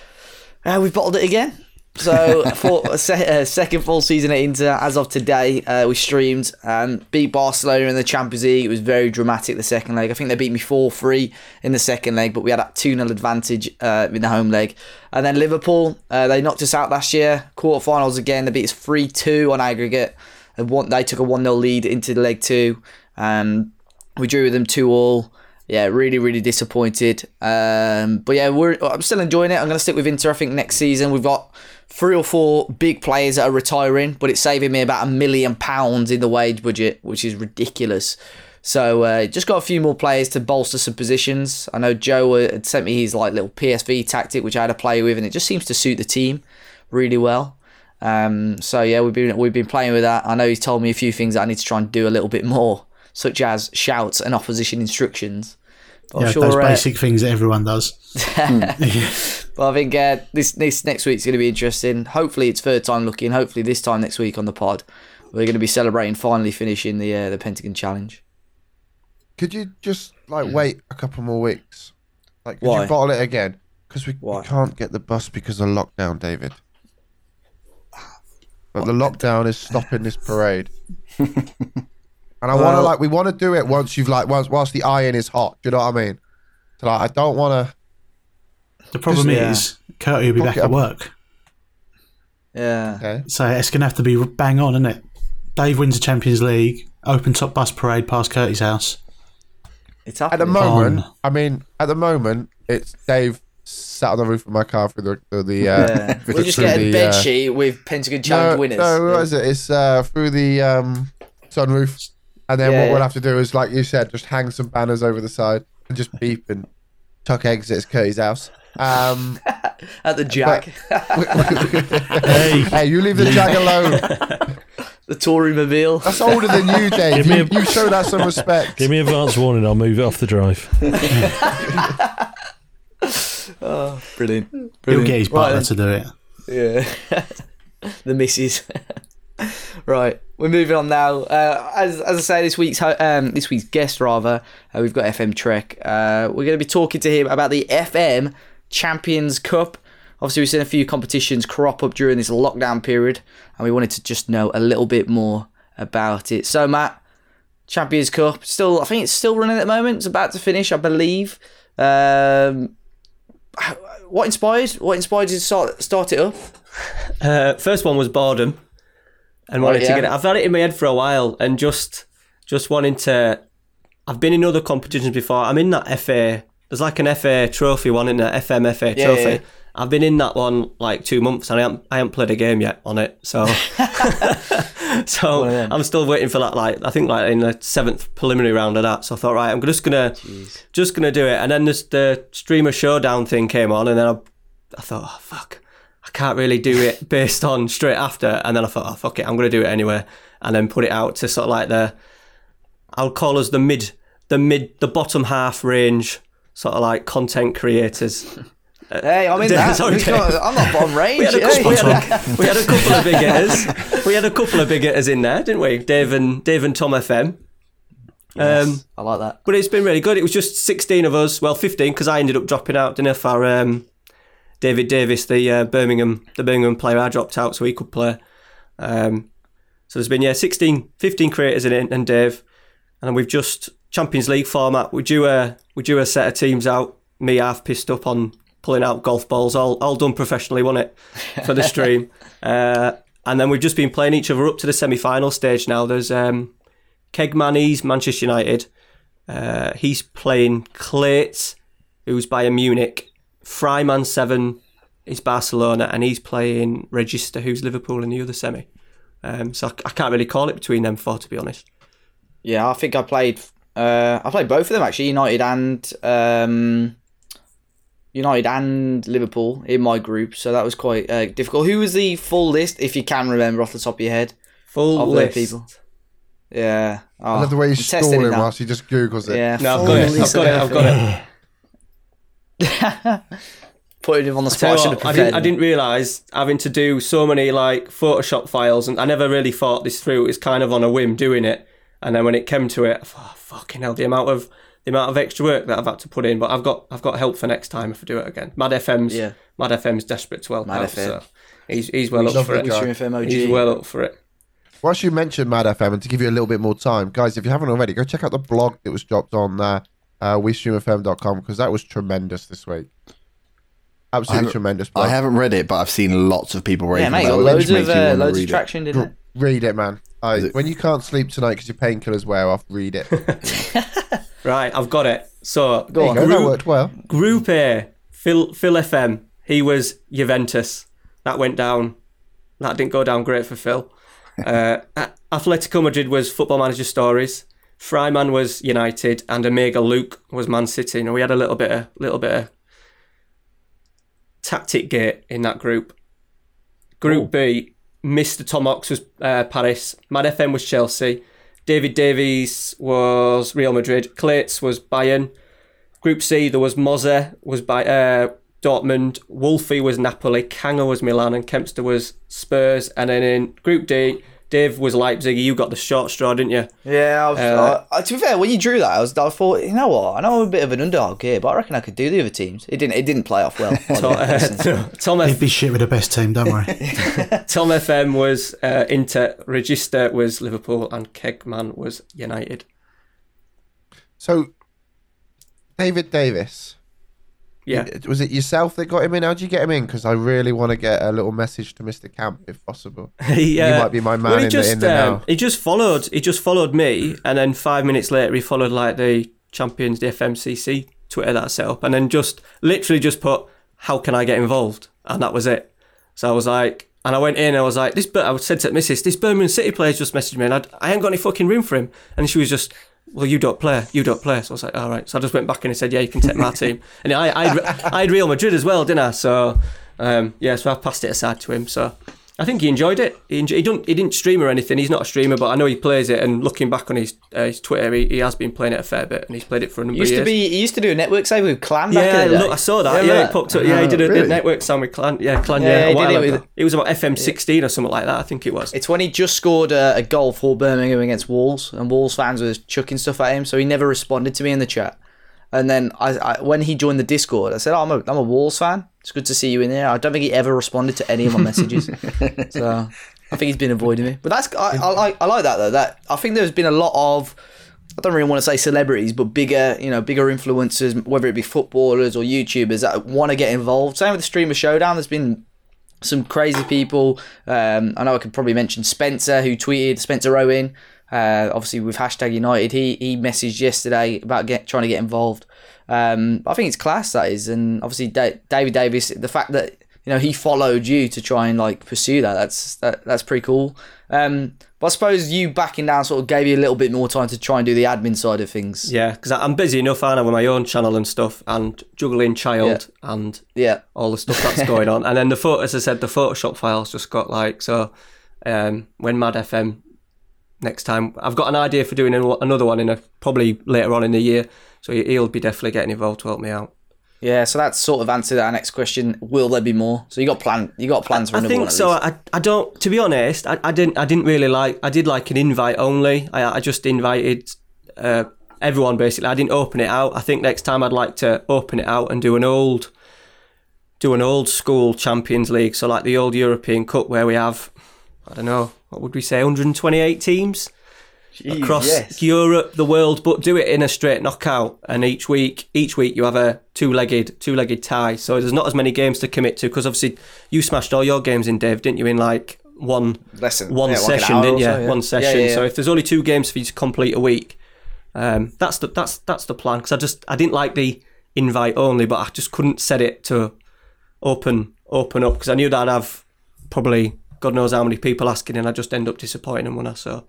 Speaker 1: Uh, we've bottled it again. So, for se- uh, second full season at Inter, as of today, uh, we streamed, um, beat Barcelona in the Champions League. It was very dramatic the second leg. I think they beat me 4 3 in the second leg, but we had that 2 0 advantage uh, in the home leg. And then Liverpool, uh, they knocked us out last year. Quarterfinals again, they beat us 3 2 on aggregate. And one, they took a 1 0 lead into the leg two. Um, we drew with them two all. Yeah, really, really disappointed. Um, but yeah, we're I'm still enjoying it. I'm going to stick with Inter. I think next season we've got three or four big players that are retiring, but it's saving me about a million pounds in the wage budget, which is ridiculous. So uh, just got a few more players to bolster some positions. I know Joe uh, had sent me his like little PSV tactic, which I had to play with, and it just seems to suit the team really well. Um, so yeah, we've been we've been playing with that. I know he's told me a few things that I need to try and do a little bit more, such as shouts and opposition instructions. But I'm
Speaker 4: Yeah,
Speaker 1: sure,
Speaker 4: those
Speaker 1: uh,
Speaker 4: basic things that everyone does.
Speaker 1: but I think uh, this this next week's going to be interesting. Hopefully, it's third time looking. Hopefully, this time next week on the pod, we're going to be celebrating finally finishing the uh, the Pentagon Challenge.
Speaker 3: Could you just like wait a couple more weeks? Like, could
Speaker 1: Why?
Speaker 3: you bottle it again? Because we, we can't get the bus because of lockdown, David. But the lockdown is stopping this parade. and I want to like we want to do it once you've like once whilst the iron is hot. Do you know what I mean? So like I don't want to.
Speaker 4: The problem
Speaker 1: yeah.
Speaker 4: is, Curty will be
Speaker 3: Fuck
Speaker 4: back at work.
Speaker 1: Yeah,
Speaker 3: Okay.
Speaker 4: So it's going to have to be bang on, isn't it? Dave wins the Champions League, open top bus parade past Curty's house.
Speaker 1: it's
Speaker 3: At the moment,
Speaker 4: On.
Speaker 3: I mean, at the moment, it's Dave sat on the roof of my car through the through the. Uh,
Speaker 1: Yeah.
Speaker 3: through
Speaker 1: We'll just
Speaker 3: the,
Speaker 1: get a bed
Speaker 3: uh,
Speaker 1: sheet with Pentagon Challenge
Speaker 3: no,
Speaker 1: winners.
Speaker 3: No, what is it? It's uh, through the um, sunroof, and then
Speaker 1: Yeah,
Speaker 3: what
Speaker 1: yeah.
Speaker 3: we'll have to do is, like you said, just hang some banners over the side and just beep and tuck exits Curry's house. Um,
Speaker 1: At the Jack,
Speaker 2: Hey,
Speaker 3: hey, you leave the jag alone.
Speaker 1: the Tory mobile.
Speaker 3: That's older than you, Dave.
Speaker 2: Give me
Speaker 3: You,
Speaker 2: a-
Speaker 3: you show that some respect.
Speaker 2: give me advance warning. I'll move it off the drive.
Speaker 1: Brilliant.
Speaker 4: He'll
Speaker 1: Brilliant.
Speaker 4: get his
Speaker 1: Right
Speaker 4: butler
Speaker 1: then.
Speaker 4: to do it.
Speaker 1: Yeah. the missus. right, we're moving on now. Uh, as, as I say, this week's um, this week's guest rather, uh, we've got FM Trek. Uh, we're going to be talking to him about the FM Champions Cup. Obviously, we've seen a few competitions crop up during this lockdown period, and we wanted to just know a little bit more about it. So, Matt, Champions Cup still, I think it's still running at the moment. It's about to finish, I believe. Um, what inspired? What inspired you to start start it up?
Speaker 6: Uh, first one was boredom, and
Speaker 1: Right,
Speaker 6: wanted
Speaker 1: yeah.
Speaker 6: to get it. I've had it in my head for a while, and just just wanting to. I've been in other competitions before. I'm in that FA. There's like an FA trophy one in the FM FA
Speaker 1: Yeah,
Speaker 6: trophy.
Speaker 1: yeah.
Speaker 6: I've been in that one like two months, and I haven't, I haven't played a game yet on it. So, so. I'm still waiting for that. Like I think like in the seventh preliminary round of that. So I thought, right, I'm just gonna just gonna do it. And then this, the streamer showdown thing came on, and then I, I thought, oh, fuck. I can't really do it based on straight after. And then I thought, oh fuck it, I'm going to do it anyway, and then put it out to sort of like the, I'll call us the mid, the mid, the bottom half range, sort of like content creators.
Speaker 1: Hey, I'm in that. I'm not bottom range.
Speaker 6: We had, a
Speaker 1: Hey.
Speaker 6: couple, we, had a, we had a couple of big hitters. We had a couple of big hitters in there, didn't we? Dave and Dave and Tom FM. Um,
Speaker 1: I like that.
Speaker 6: but it's been really good. It was just 16 of us, well, 15 because I ended up dropping out, didn't I, for um, David Davis, the uh, Birmingham the Birmingham player. I dropped out so he could play. Um, so there's been, yeah, 16, 15 creators in it and Dave. And we've just, Champions League format, we drew a, we drew a set of teams out. Me half pissed up on pulling out golf balls, all, all done professionally, wasn't it, for the stream. uh, and then we've just been playing each other up to the semi-final stage now. There's um, Kegman, he's Manchester United. Uh, he's playing Clates, who's Bayern Munich. Fryman Seven is Barcelona, and he's playing Register, who's Liverpool in the other semi. Um, so I, I can't really call it between them four, to be honest.
Speaker 1: Yeah, I think I played. Uh, I played both of them actually, United and um, United and Liverpool in my group. So that was quite uh, difficult. Who was the full list, if you can remember off the top of your head,
Speaker 6: Full
Speaker 1: of
Speaker 6: list.
Speaker 1: people? Yeah, oh,
Speaker 3: I love the way
Speaker 1: I'm
Speaker 3: he's
Speaker 1: testing
Speaker 3: stalling
Speaker 1: it now.
Speaker 3: whilst he just googles it.
Speaker 1: Yeah,
Speaker 6: No, I've got it.
Speaker 1: full
Speaker 6: I've got it. I've got it.
Speaker 1: Putting him on the
Speaker 6: Tell
Speaker 1: spot.
Speaker 6: you
Speaker 1: should
Speaker 6: what,
Speaker 1: have
Speaker 6: I didn't, I didn't realise having to do so many like Photoshop files, and I never really thought this through. It was kind of on a whim doing it, and then when it came to it, I thought, oh, fucking hell, the amount of the amount of extra work that I've had to put in. But I've got I've got help for next time if I do it again. Mad FM's
Speaker 1: Yeah.
Speaker 6: Mad FM's desperate to help
Speaker 1: Mad
Speaker 6: out,
Speaker 1: FM.
Speaker 6: so he's he's well up for it.
Speaker 3: guy.
Speaker 1: Stream FM OG.
Speaker 6: He's well up for it.
Speaker 3: Whilst you mentioned Mad FM, and to give you a little bit more time, guys, if you haven't already, go check out the blog that was dropped on uh, uh, WeStreamFM.com because that was tremendous this week. Absolutely
Speaker 5: haven't-
Speaker 3: tremendous. Blog.
Speaker 5: I haven't read it, but I've seen lots of people raving
Speaker 1: Yeah, mate,
Speaker 5: about
Speaker 1: got
Speaker 5: it,
Speaker 1: loads of uh, loads
Speaker 5: read
Speaker 1: of
Speaker 5: it.
Speaker 1: traction, didn't it?
Speaker 3: Read it, man. I,
Speaker 5: it-
Speaker 3: when you can't sleep tonight because your painkillers wear off, read it.
Speaker 6: Right, I've got it. So
Speaker 3: you go. That
Speaker 6: group,
Speaker 3: worked well.
Speaker 6: Group A, Phil Phil FM. He was Juventus. That went down. That didn't go down great for Phil. Uh, Atletico Madrid was Football Manager Stories. Fryman was United, and Omega Luke was Man City. And we had a little bit of little bit of tactic gate in that group. Group B, Mr. Tomox was uh, Paris. Mad FM was Chelsea. David Davis was Real Madrid. Clates was Bayern. Group C, there was Moze was by uh, Dortmund. Wolfie was Napoli. Kanga was Milan, and Kempster was Spurs. And then in Group D, Dave was Leipzig. You got the short straw, didn't you?
Speaker 1: Yeah, I was,
Speaker 6: Uh,
Speaker 1: I- to be fair, when you drew that, I was, I thought, you know what? I know I'm a bit of an underdog here, but I reckon I could do the other teams. It didn't. It didn't play off well. by the
Speaker 6: Tom,
Speaker 1: way. Listen.
Speaker 6: Tom,
Speaker 4: He'd be shit with the best team, don't worry.
Speaker 6: Tom FM was uh, Inter. Register was Liverpool, and Kegman was United.
Speaker 3: So, David Davis,
Speaker 6: Yeah.
Speaker 3: was it yourself that got him in? How would you get him in? Because I really want to get a little message to Mr. Camp if possible.
Speaker 6: he, uh,
Speaker 3: might be my man
Speaker 6: well, he
Speaker 3: in the-
Speaker 6: just,
Speaker 3: in the
Speaker 6: um,
Speaker 3: now.
Speaker 6: He just followed. He just followed me, and then five minutes later, he followed like the champions, the FMCC Twitter that I set up, and then just literally just put, "How can I get involved?" And that was it. So I was like, and I went in, and I was like, "This," but I said to the missus, "This Birmingham City player just messaged me, and I, I ain't got any fucking room for him." And she was just. Well, you don't play. You don't play. So I was like, all right. So I just went back and said, yeah, you can take my team. And I, I, I had Real Madrid as well, didn't I? So, um, yeah, so I passed it aside to him. So I think he enjoyed it. He, enjoy, he, don't, he didn't stream or anything. He's not a streamer, but I know he plays it. And looking back on his uh, his Twitter, he, he has been playing it a fair bit, and he's played it for a number
Speaker 1: He used
Speaker 6: of
Speaker 1: to
Speaker 6: years.
Speaker 1: be. He used to do a network save with Clan back
Speaker 6: yeah,
Speaker 1: in the day.
Speaker 6: look, I saw that.
Speaker 1: You
Speaker 6: Yeah,
Speaker 1: remember
Speaker 6: he popped up. Yeah, he did a,
Speaker 3: really?
Speaker 6: network sound with Clan. Yeah, Clan.
Speaker 1: Yeah,
Speaker 6: Yeah,
Speaker 1: he did it with-
Speaker 6: It was about FM16 or something like that. I think it was.
Speaker 1: It's when he just scored a, a goal for Birmingham against Wolves, and Wolves fans were chucking stuff at him, so he never responded to me in the chat. And then I, I when he joined the Discord, I said, oh, I'm, a, I'm a Wolves fan. It's good to see you in there. I don't think he ever responded to any of my messages. so I think he's been avoiding me. But that's I, I like I like that though. That I think there's been a lot of I don't really want to say celebrities, but bigger, you know, bigger influencers, whether it be footballers or YouTubers that want to get involved. Same with the Streamer Showdown. There's been some crazy people. Um, I know I could probably mention Spencer, who tweeted Spencer Owen. Uh, obviously with hashtag United, he he messaged yesterday about get trying to get involved. Um, I think it's class that is, and obviously da- David Davis. The fact that you know he followed you to try and like pursue that. That's that, that's pretty cool. Um, but I suppose you backing down sort of gave you a little bit more time to try and do the admin side of things.
Speaker 6: Yeah, because I'm busy enough, aren't I, with my own channel and stuff, and juggling child and
Speaker 1: Yeah.
Speaker 6: all the stuff that's going on. And then the photo, as I said, the Photoshop files just got like so. Um, when Mad FM next time, I've got an idea for doing another one in a probably later on in the year. So he- he'll be definitely getting involved to help me out.
Speaker 1: Yeah, so that's sort of answered our next question. Will there be more? So you got plan you got plans for
Speaker 6: I
Speaker 1: another
Speaker 6: think
Speaker 1: one
Speaker 6: so.
Speaker 1: least.
Speaker 6: I, I don't. To be honest, I, I didn't. I didn't really like. I did like an invite only. I, I just invited uh, everyone basically. I didn't open it out. I think next time I'd like to open it out and do an old, do an old school Champions League. So like the old European Cup where we have, I don't know, what would we say, 128 teams
Speaker 1: Jeez,
Speaker 6: across
Speaker 1: yes.
Speaker 6: Europe, the world, but do it in a straight knockout. And each week, each week you have a two-legged, two-legged tie. So there's not as many games to commit to because obviously you smashed all your games in, Dave, didn't you? In like one
Speaker 1: Less than-
Speaker 6: one
Speaker 1: yeah,
Speaker 6: session,
Speaker 1: hour
Speaker 6: didn't you?
Speaker 1: so, yeah.
Speaker 6: One session.
Speaker 1: yeah.
Speaker 6: So if there's only two games for you to complete a week, um, that's the that's that's the plan. Because I just I didn't like the invite only, but I just couldn't set it to open open up because I knew that I'd have probably God knows how many people asking, and I just end up disappointing them when I so.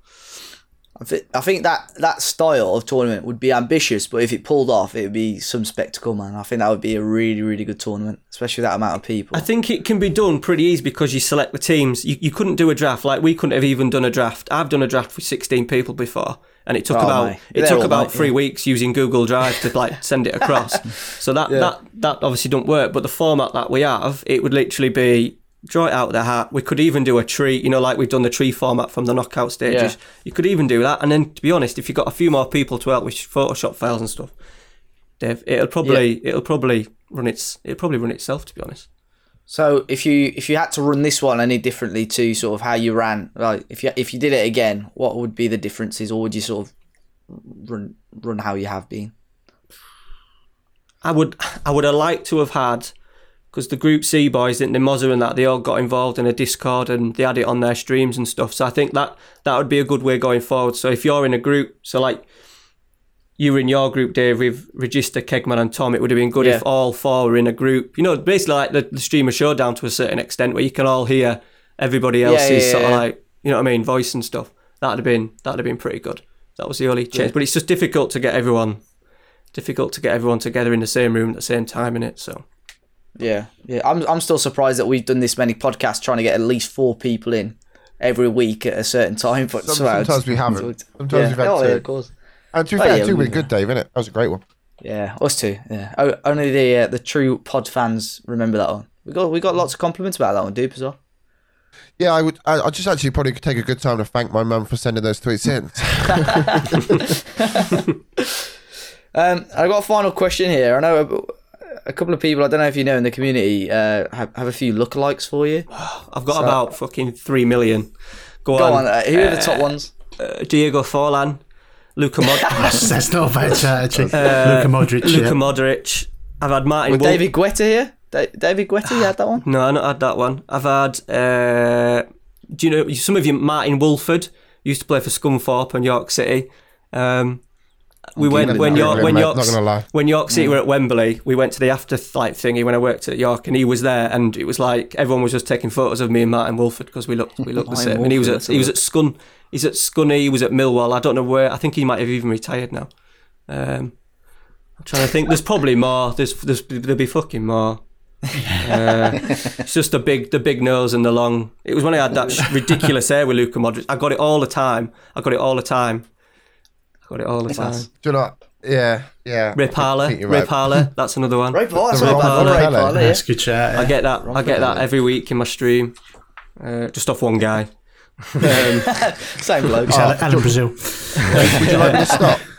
Speaker 1: I I think that that style of tournament would be ambitious, but if it pulled off, it would be some spectacle, man. I think that would be a really, really good tournament, especially with that amount of people.
Speaker 6: I think it can be done pretty easy because you select the teams. You, you couldn't do a draft like we couldn't have even done a draft. I've done a draft with 16 people before, and it took
Speaker 1: Oh,
Speaker 6: about
Speaker 1: mate.
Speaker 6: it
Speaker 1: They're
Speaker 6: took about three
Speaker 1: yeah.
Speaker 6: weeks using Google Drive to like send it across. so that that that obviously don't work. But the format that we have, it would literally be draw it out of the hat. We could even do a tree, you know, like we've done the tree format from the knockout stages.
Speaker 1: Yeah.
Speaker 6: You could even do that, and then to be honest, if you've got a few more people to help with Photoshop files and stuff, Dave, it'll probably it'll probably run its it'll probably run itself. To be honest.
Speaker 1: So if you if you had to run this one any differently to sort of how you ran, like if you if you did it again, what would be the differences, or would you sort of run run how you have been?
Speaker 6: I would I would have liked to have had because the Group C boys, didn't they, Mozza and that, they all got involved in a Discord and they had it on their streams and stuff. So I think that that would be a good way going forward. So if you're in a group, so like you were in your group, Dave, with Register, Kegman, and Tom, it would have been good
Speaker 1: Yeah.
Speaker 6: if all four were in a group. You know, basically like the, the streamer showdown to a certain extent, where you can all hear everybody else's
Speaker 1: yeah,
Speaker 6: sort of
Speaker 1: yeah.
Speaker 6: like you know what I mean, voice and stuff. That'd have been that'd have been pretty good. That was the only change, but it's just difficult to get everyone difficult to get everyone together in the same room at the same time in it. So
Speaker 1: Yeah, yeah. I'm I'm still surprised that we've done this many podcasts trying to get at least four people in every week at a certain time. But
Speaker 3: Some- sometimes we haven't. Sometimes
Speaker 1: yeah.
Speaker 3: we've had
Speaker 1: oh,
Speaker 3: two.
Speaker 1: yeah, of course.
Speaker 3: And to be
Speaker 1: Oh,
Speaker 3: fair,
Speaker 1: yeah,
Speaker 3: two
Speaker 1: we-
Speaker 3: been good, Dave, innit? That was a great one.
Speaker 1: Yeah, us too. Yeah, only the uh, the true pod fans remember that one. We got we got lots of compliments about that one, Dupe as well.
Speaker 3: Yeah, I would. I, I just actually probably could take a good time to thank my mum for sending those tweets in.
Speaker 1: Um, I got a final question here. I know a, a couple of people. I don't know if you know in the community uh, have have a few lookalikes for you.
Speaker 6: I've got about fucking three million. Go,
Speaker 1: Go
Speaker 6: on,
Speaker 1: on, uh, who are the top ones?
Speaker 6: uh, Diego Forlan, Luka Mod-
Speaker 4: That's, that's not a bad chat, actually.
Speaker 6: Uh,
Speaker 4: Luka Modric.
Speaker 6: Luka
Speaker 4: yeah.
Speaker 6: Modric. I've had Martin.
Speaker 1: With
Speaker 6: Wol-
Speaker 1: David Guetta here. Da- David Guetta, you had that one.
Speaker 6: No, I not had that one. I've had. Uh, do you know some of you? Martyn Woolford used to play for Scunthorpe and York City. Um, we went when York when York when York City were at Wembley. We went to the after like thingy when I worked at York, and he was there, and it was like everyone was just taking photos of me and Martyn Woolford because we looked we looked the same. and he was at he was at Scun. He's at Scunny. He was at Millwall. I don't know where. I think he might have even retired now. Um, I'm trying to think. There's probably more. There's, there's there'll be fucking more. Uh, it's just the big, the big nose and the long. It was when I had that ridiculous hair with Luka Modric. I got it all the time. I got it all the time. I got it all the time.
Speaker 3: Do you know? what? Yeah, yeah.
Speaker 6: Rip
Speaker 3: I
Speaker 6: Harler,
Speaker 3: think right.
Speaker 6: Harler. That's another one.
Speaker 1: Ray Parlour, that's
Speaker 3: The
Speaker 1: not a bad
Speaker 3: Ron
Speaker 1: one. Ray Parlour.
Speaker 4: That's good chat.
Speaker 6: I get that. I get that every week in my stream. Uh, just off one guy. Um,
Speaker 1: Same bloke.
Speaker 4: Alan, Alan Brazil.
Speaker 3: Would you like me to stop?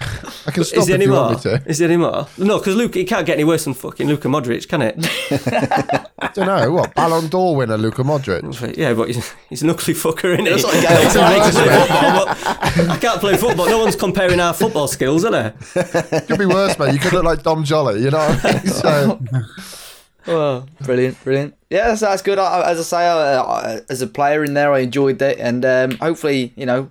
Speaker 3: I can stop
Speaker 6: is there
Speaker 3: if
Speaker 6: any
Speaker 3: you
Speaker 6: more?
Speaker 3: want me to.
Speaker 6: Is there any more? No, because Luke, it can't get any worse than fucking Luka Modric, can it?
Speaker 3: I don't know. What? Ballon d'Or winner Luka Modric.
Speaker 6: Yeah, but he's, he's an ugly fucker, isn't he?
Speaker 1: That's like Gary Trent.
Speaker 6: I can't play football. No one's comparing our football skills, are they?
Speaker 3: Could be worse, mate. You could look like Dom Jolly. You know what I mean? So,
Speaker 1: Oh, brilliant, brilliant. Yeah, that's, that's good. I, I- as I say, uh, I- as a player in there, I enjoyed it, and um, hopefully, you know,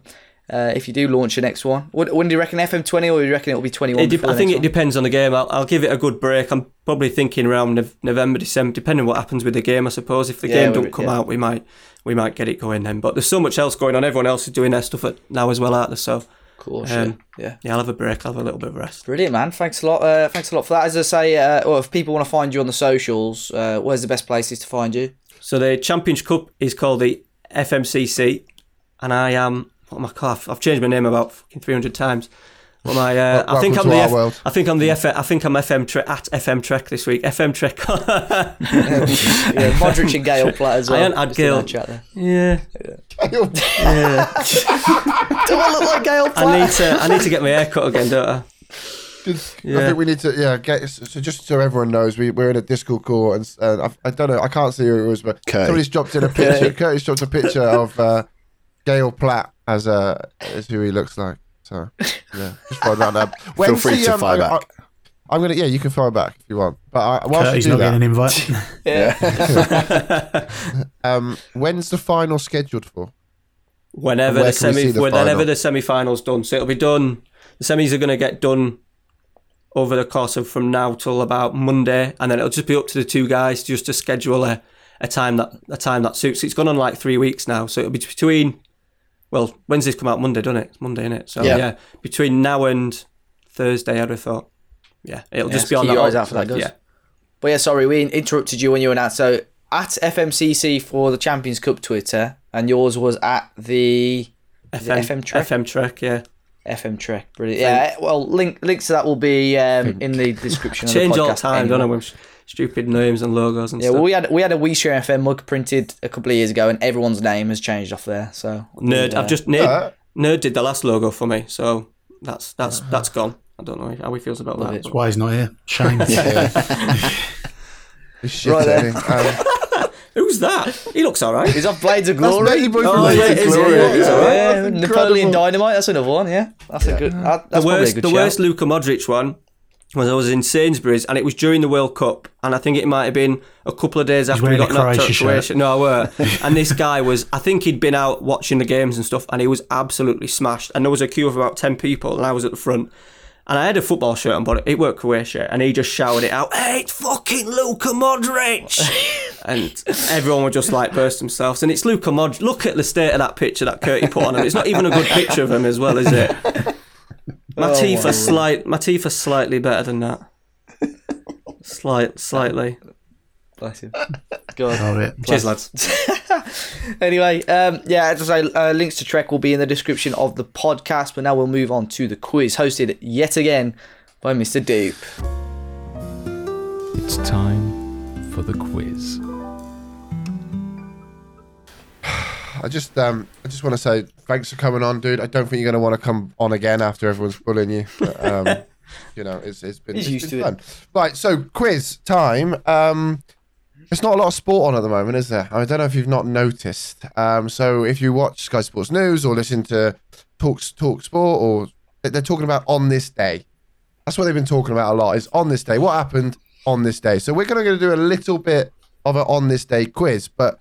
Speaker 1: uh, if you do launch your next one. When, when do you reckon FM20 or do you reckon it'll be 21?
Speaker 6: It de- I think it
Speaker 1: one?
Speaker 6: depends on the game. I'll, I'll give it a good break. I'm probably thinking around Nov- November, December, depending on what happens with the game. I suppose if the
Speaker 1: Yeah,
Speaker 6: game don't come
Speaker 1: yeah.
Speaker 6: out, we might we might get it going then. But there's so much else going on. Everyone else is doing their stuff at, now as well, aren't they? So
Speaker 1: course,
Speaker 6: um,
Speaker 1: yeah. yeah.
Speaker 6: yeah, I'll have a break. I'll have a little bit of rest.
Speaker 1: Brilliant, man. Thanks a lot. Uh, thanks a lot for that. As I say, uh, well, if people want to find you on the socials, uh, where's the best places to find you?
Speaker 6: So the Champions Cup is called the FMCC, and I am. What am I called? I've- I've changed my name about fucking 300 times. What am I? Uh, I think I'm the.
Speaker 3: to
Speaker 6: F-
Speaker 3: world.
Speaker 6: I think I'm the F- I think I'm FM Trek at FM Trek this week. FM Trek.
Speaker 1: Yeah, Modric and Gail Platt as well.
Speaker 6: I ain't had
Speaker 1: Just in
Speaker 6: Gale.
Speaker 1: chat there.
Speaker 6: yeah.
Speaker 1: Do I look like Gail Platt?
Speaker 6: I need to. I need to get my hair cut again, don't I?
Speaker 3: I
Speaker 6: Yeah.
Speaker 3: think we need to, yeah, get so just so everyone knows, we we're in a Discord call, and, and I, I don't know, I can't see who it was, but
Speaker 5: Curtis.
Speaker 3: somebody's dropped in a picture. Curty's dropped a picture of uh, Gail Platt as uh, as who he looks like. So yeah, just run around that.
Speaker 5: Feel free to fire
Speaker 3: I,
Speaker 5: back.
Speaker 3: I, am gonna, yeah, you can fire back if you want. But I, whilst
Speaker 4: Curtis
Speaker 3: you do
Speaker 4: not getting
Speaker 3: that,
Speaker 4: an invite. yeah.
Speaker 3: um, when's the final scheduled for?
Speaker 6: Whenever the semi,
Speaker 3: the
Speaker 6: whenever
Speaker 3: final?
Speaker 6: the semi-finals done, so it'll be done. The semis are going to get done over the course of from now till about Monday, and then it'll just be up to the two guys just to schedule a, a time that a time that suits. It's gone on like three weeks now, so it'll be between. Well, Wednesday's come out Monday, doesn't it? It's Monday, innit? So
Speaker 5: Yeah.
Speaker 6: yeah. between now and Thursday, I'd have thought. Yeah, it'll
Speaker 1: Yeah,
Speaker 6: just be on that.
Speaker 1: your eyes out for that, guys.
Speaker 6: Yeah,
Speaker 1: But yeah, sorry, we interrupted you when you were out. So at FMCC for the Champions Cup Twitter, and yours was at the it FM Trek.
Speaker 6: FM Trek, yeah.
Speaker 1: FM Trek. Brilliant. Yeah. Well, link links to that will be um, in the description. of the
Speaker 6: Change all time,
Speaker 1: anyway.
Speaker 6: don't I? With stupid names and logos and
Speaker 1: Yeah,
Speaker 6: stuff.
Speaker 1: well, we had we had a WeStream FM mug printed a couple of years ago, and everyone's name has changed off there. So
Speaker 6: Nerd,
Speaker 1: uh,
Speaker 6: I've just Nerd,
Speaker 3: Uh,
Speaker 6: Nerd did the last logo for me, so that's that's that's gone. I don't know how he feels about that.
Speaker 1: it.
Speaker 6: but-
Speaker 4: Why he's not here? Shame.
Speaker 3: This shit,
Speaker 1: Right
Speaker 3: Eddie. Um,
Speaker 6: Who's that? He looks all right.
Speaker 1: He's off Blades of
Speaker 3: that's
Speaker 1: Glory.
Speaker 3: Matey Boy
Speaker 6: Oh,
Speaker 3: from Blades
Speaker 6: yeah,
Speaker 3: of
Speaker 6: is?
Speaker 3: Glory.
Speaker 6: Yeah, he's
Speaker 3: Yeah,
Speaker 6: alright.
Speaker 1: Yeah,
Speaker 3: that's
Speaker 1: Napoleon. Dynamite. That's another one. Yeah, that's a good. That, that's
Speaker 6: the
Speaker 1: probably a
Speaker 6: worst,
Speaker 1: good
Speaker 6: the worst Luka Modric one was I was in Sainsbury's and it was during the World Cup and I think it might have been a couple of days after we got knocked out
Speaker 4: shirt.
Speaker 6: Croatia. No, I were. and this guy was, I think he'd been out watching the games and stuff and he was absolutely smashed. And there was a queue of about 10 people and I was at the front. And I had a football shirt on, but it worked Croatia. And he just shouted it out, Hey, it's fucking Luka Modric! and everyone would just like burst themselves. And it's Luka Modric. Look at the state of that picture that Curty put on him. It's not even a good picture of him as well, is it? My
Speaker 1: Oh,
Speaker 6: teeth
Speaker 1: my
Speaker 6: are slight. My teeth are slightly better than that. Slight, slightly.
Speaker 1: Bless him. God.
Speaker 4: Love it.
Speaker 6: Cheers, lads.
Speaker 1: Anyway, um, yeah, as I say, uh, links to Trek will be in the description of the podcast. But now we'll move on to the quiz, hosted yet again by Mr. Dupe.
Speaker 7: It's time for the quiz.
Speaker 3: I just um I just want to say thanks for coming on, dude. I don't think you're gonna want to come on again after everyone's bullying you. But, um, you know, it's it's been,
Speaker 1: He's
Speaker 3: it's
Speaker 1: used
Speaker 3: been
Speaker 1: to it.
Speaker 3: fun. Right, so quiz time. Um, there's not a lot of sport on at the moment, is there? I don't know if you've not noticed. Um, so if you watch Sky Sports News or listen to Talk Talk Sport, or they're talking about on this day. That's what they've been talking about a lot. Is on this day. What happened on this day? So we're going to do a little bit of an on this day quiz, but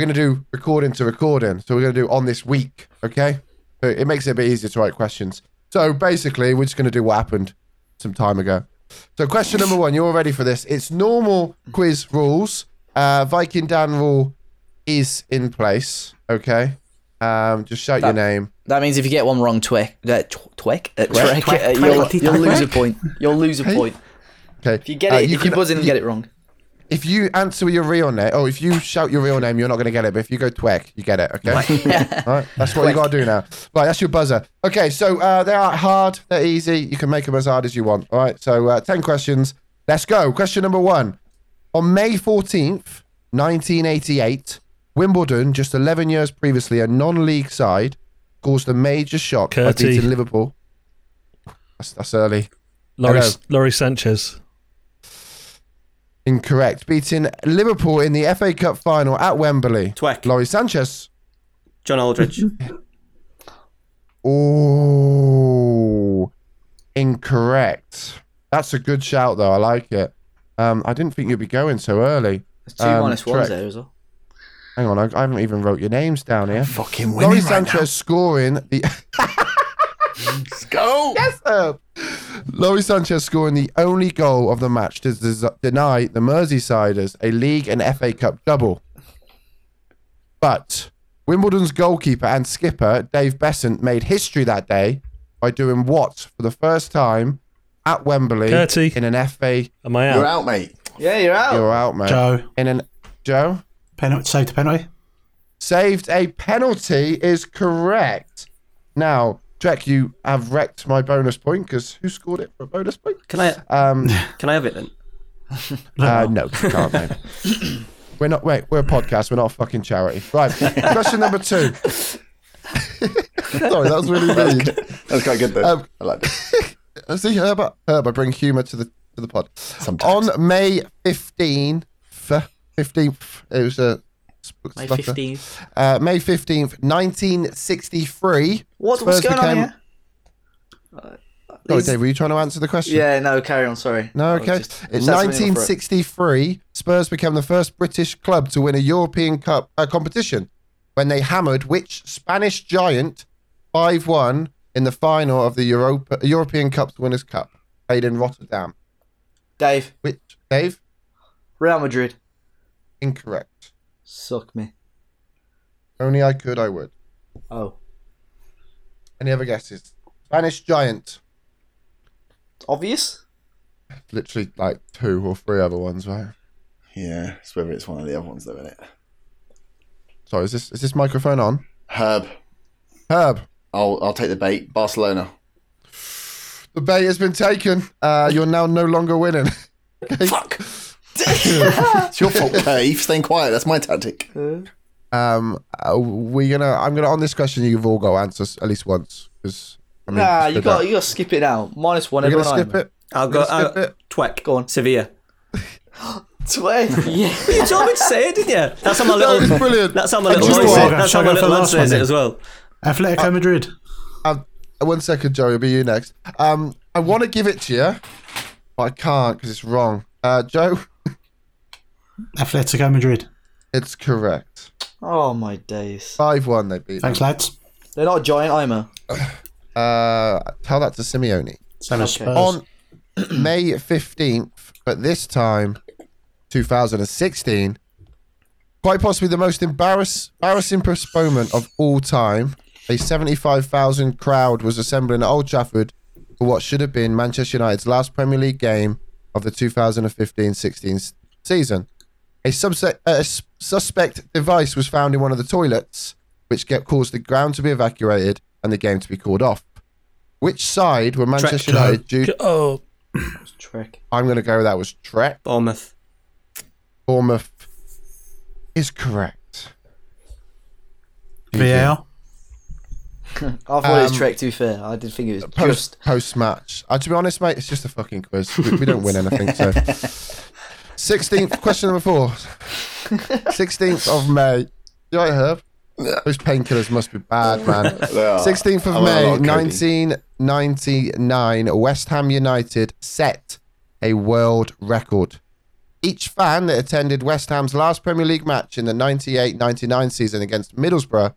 Speaker 3: we're going to do recording to recording. So we're going to do on this week, okay? So it makes it a bit easier to write questions. So basically, we're just going to do what happened some time ago. So question number one, you're all ready for this. It's normal quiz rules. Uh, Viking Dan rule is in place, okay? Um, just shout your name.
Speaker 1: That means if you get one wrong, twick, uh, tw- twick, uh, Trek,
Speaker 4: twick,
Speaker 1: uh,
Speaker 4: twick,
Speaker 1: you'll,
Speaker 4: twick,
Speaker 1: you'll lose a point. You'll lose a point.
Speaker 3: Okay.
Speaker 1: If you get
Speaker 3: Uh,
Speaker 1: it, if you buzz in and get it wrong.
Speaker 3: If you answer with your real name, oh, if you shout your real name, you're not going to get it. But if you go twek, you get it. Okay. All right. That's what you got to do now. Right. That's your buzzer. Okay. So uh, they are hard. They're easy. You can make them as hard as you want. All right. So uh, ten questions. Let's go. Question number one. On May 14th, 1988, Wimbledon, just 11 years previously, a non-league side, caused a major shock by beating Liverpool. That's, that's early.
Speaker 2: Lawrie,
Speaker 3: Hello.
Speaker 2: Lawrie Sanchez.
Speaker 3: Incorrect. Beating Liverpool in the FA Cup final at Wembley.
Speaker 6: Tweck.
Speaker 3: Lawrie Sanchez.
Speaker 6: John Aldridge.
Speaker 3: Oh, incorrect. That's a good shout, though. I like it. Um, I didn't think you'd be going so early.
Speaker 1: There's two
Speaker 3: Um,
Speaker 1: minus ones there as well.
Speaker 3: Hang on, I, I haven't even wrote your names down here.
Speaker 5: Fucking
Speaker 3: Lawrie
Speaker 5: winning right
Speaker 3: Sanchez scoring the
Speaker 5: Let's go.
Speaker 3: Yes, sir. Lawrie Sanchez scoring the only goal of the match to des- deny the Merseysiders a league and FA Cup double. But Wimbledon's goalkeeper and skipper, Dave Beasant, made history that day by doing what for the first time at Wembley
Speaker 2: Curty.
Speaker 3: in an FA.
Speaker 2: Am I out?
Speaker 5: You're out, mate.
Speaker 1: Yeah, you're out.
Speaker 3: You're out, mate.
Speaker 4: Joe,
Speaker 3: In an Joe
Speaker 4: penalty, saved a penalty.
Speaker 3: saved a penalty is correct. Now, Jack, you have wrecked my bonus point because who scored it for a bonus point?
Speaker 6: Can I
Speaker 3: Um,
Speaker 6: can I have it then?
Speaker 3: uh, no, you can't, mate. We're not. Wait, we're a podcast. We're not a fucking charity. Right. Question number two. Sorry, that was really mean.
Speaker 5: That's quite good, though.
Speaker 3: Um,
Speaker 5: I like it.
Speaker 3: See, Herb, Herb, I bring humour to the to the pod.
Speaker 5: Sometimes.
Speaker 3: On May fifteenth, fifteenth, it was a sp-
Speaker 1: May 15th.
Speaker 3: Uh, May fifteenth, nineteen sixty-three.
Speaker 1: What, what's going on here?
Speaker 3: Sorry, Dave, were you trying to answer the question?
Speaker 1: Yeah, no, carry on. Sorry.
Speaker 3: No, okay.
Speaker 1: just-
Speaker 3: In
Speaker 1: just had something in my throat.
Speaker 3: 1963, Spurs became the first British club to win a European Cup uh, competition when they hammered which Spanish giant 5 1 in the final of the Europa, European Cup Winners' Cup, played in Rotterdam.
Speaker 1: Dave,
Speaker 3: Which, Dave?
Speaker 1: Real Madrid.
Speaker 3: Incorrect.
Speaker 1: Suck me.
Speaker 3: Only I could, I would.
Speaker 1: Oh.
Speaker 3: Any other guesses? Spanish giant.
Speaker 1: It's Obvious?
Speaker 3: Literally like two or three other ones, right?
Speaker 5: Yeah, it's whether it's one of the other ones, though, isn't it?
Speaker 3: Sorry, is this is this microphone on?
Speaker 5: Herb.
Speaker 3: Herb,
Speaker 5: I'll, I'll take the bait. Barcelona.
Speaker 3: the bait has been taken. Uh, you're now no longer winning.
Speaker 5: Fuck. It's your fault, Dave. Staying quiet. That's my tactic.
Speaker 3: Um, uh, we gonna. I'm gonna on this question. You've all got answers at least once because I mean,
Speaker 1: Nah, you got
Speaker 3: that-
Speaker 1: you got to skip it now. Minus one.
Speaker 3: We're gonna skip
Speaker 1: I'm-
Speaker 3: it.
Speaker 6: I'll go.
Speaker 3: gonna skip
Speaker 6: I'll,
Speaker 3: it.
Speaker 6: Tweck.
Speaker 1: Go on.
Speaker 6: Sevilla.
Speaker 1: Twelve. yeah.
Speaker 6: You told me to say it, didn't you? That's how my
Speaker 3: That
Speaker 6: little.
Speaker 3: was brilliant.
Speaker 6: That's how my
Speaker 3: I
Speaker 6: little.
Speaker 3: just
Speaker 6: lad That's
Speaker 4: Shall
Speaker 6: how my
Speaker 4: for
Speaker 6: little
Speaker 4: the
Speaker 6: lad
Speaker 4: last one
Speaker 6: says it as well.
Speaker 4: Atletico Madrid.
Speaker 3: Um, one second, Joe. It'll be you next. Um, I want to give it to you, but I can't because it's wrong. Uh, Joe,
Speaker 4: Atletico Madrid.
Speaker 3: it's correct.
Speaker 1: Oh my days.
Speaker 3: Five one. They beat.
Speaker 4: Thanks, lads.
Speaker 1: They're not a giant Ima.
Speaker 3: Uh, tell that to Simeone.
Speaker 4: Same as
Speaker 1: Okay.
Speaker 4: Spurs.
Speaker 3: on May 15th, but this time 2016, quite possibly the most embarrass- embarrassing postponement of all time. A 75,000 crowd was assembling at Old Trafford for what should have been Manchester United's last Premier League game of the 2015-16 season. A, subse- a s- suspect device was found in one of the toilets, which get, caused the ground to be evacuated and the game to be called off. Which side were Manchester
Speaker 4: Trek.
Speaker 3: United due?
Speaker 2: Oh,
Speaker 1: Trick.
Speaker 3: I'm going to go. That was Trek.
Speaker 6: Bournemouth.
Speaker 3: Bournemouth is correct.
Speaker 4: VAR.
Speaker 1: I thought it was
Speaker 3: Um,
Speaker 1: Trek. To be fair, I did think it was
Speaker 3: Post
Speaker 1: just.
Speaker 3: post match. Uh, to be honest, mate, it's just a fucking quiz. We, we don't win anything. So, sixteenth question number four. Sixteenth of May. You right, Herb? Those painkillers must be bad, man. 16th of
Speaker 5: I'm
Speaker 3: May,
Speaker 5: lot
Speaker 3: 1999, West Ham United set a world record. Each fan that attended West Ham's last Premier League match in the 98 99 season against Middlesbrough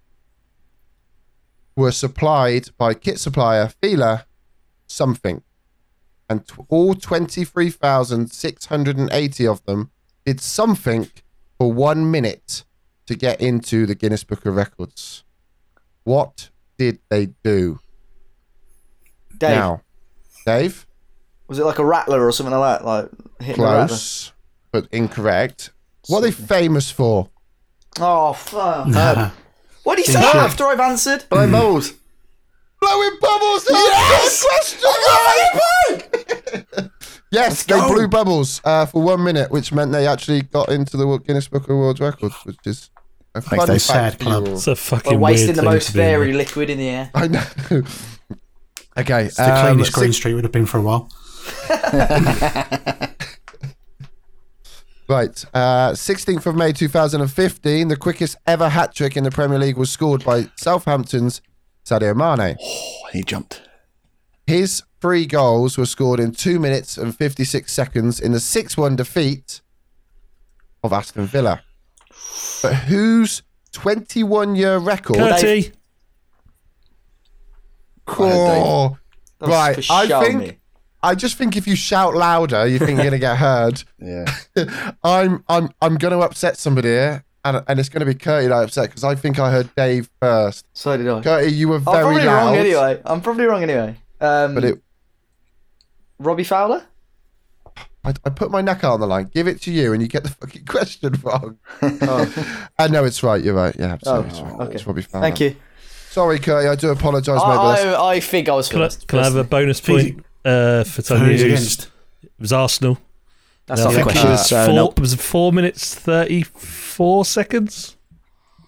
Speaker 3: were supplied by kit supplier Fila something. And t- all 23,680 of them did something for one minute to get into the Guinness Book of Records. What did they do?
Speaker 1: Dave,
Speaker 3: Now, Dave,
Speaker 1: was it like a rattler or something like that? Like hitting the rattler?
Speaker 3: close, but incorrect. What are they famous for?
Speaker 1: Oh fuck! what did he say after I've answered?
Speaker 5: Blowing bubbles.
Speaker 3: Blowing bubbles. Yes! question. yes, they blew bubbles uh, for one minute, which meant they actually got into the Guinness Book of World Records, which is a fun
Speaker 4: they
Speaker 3: fact
Speaker 4: sad
Speaker 3: for
Speaker 4: club.
Speaker 3: all.
Speaker 2: it's a fucking
Speaker 1: We're wasting
Speaker 2: weird
Speaker 1: the
Speaker 2: thing
Speaker 1: most
Speaker 2: to be in.
Speaker 1: fairy liquid in the air.
Speaker 3: I know. okay,
Speaker 4: It's the
Speaker 3: um,
Speaker 4: cleanest Green
Speaker 3: six-
Speaker 4: Street would have been for a while.
Speaker 3: Right. Uh, 16th of May 2015, the quickest ever hat trick in the Premier League was scored by Southampton's Sadio Mane.
Speaker 5: Oh, he jumped.
Speaker 3: His three goals were scored in 2 minutes and 56 seconds in the 6 1 defeat of Aston Villa. But whose 21 year record.
Speaker 2: Curty.
Speaker 3: Cool. Right, I think
Speaker 1: me.
Speaker 3: I just think if you shout louder, you think you're gonna get heard.
Speaker 5: Yeah.
Speaker 3: I'm I'm I'm gonna upset somebody here, and and it's gonna be Curty that I upset because I think I heard Dave first.
Speaker 1: So did I.
Speaker 3: Curty, you were very I'm
Speaker 1: probably
Speaker 3: loud.
Speaker 1: wrong anyway. I'm probably wrong anyway. Um,
Speaker 3: But it,
Speaker 1: Robbie Fowler?
Speaker 3: I, I put my neck out on the line. Give it to you, and you get the fucking question wrong.
Speaker 1: Oh,
Speaker 3: I know it's right. You're right. Yeah, absolutely.
Speaker 1: Oh,
Speaker 3: it's right.
Speaker 1: okay.
Speaker 3: It's Robbie Fowler.
Speaker 1: thank you.
Speaker 3: Sorry, Curty. I do apologise, mate. but that's-
Speaker 1: I, I think I was
Speaker 2: Can I, can I have a bonus point uh, for
Speaker 4: Who's
Speaker 2: Tony? Hughes? It was Arsenal.
Speaker 1: That's
Speaker 2: I
Speaker 1: not the question.
Speaker 2: It was,
Speaker 1: so
Speaker 2: four,
Speaker 1: nope.
Speaker 2: it was four minutes thirty-four seconds.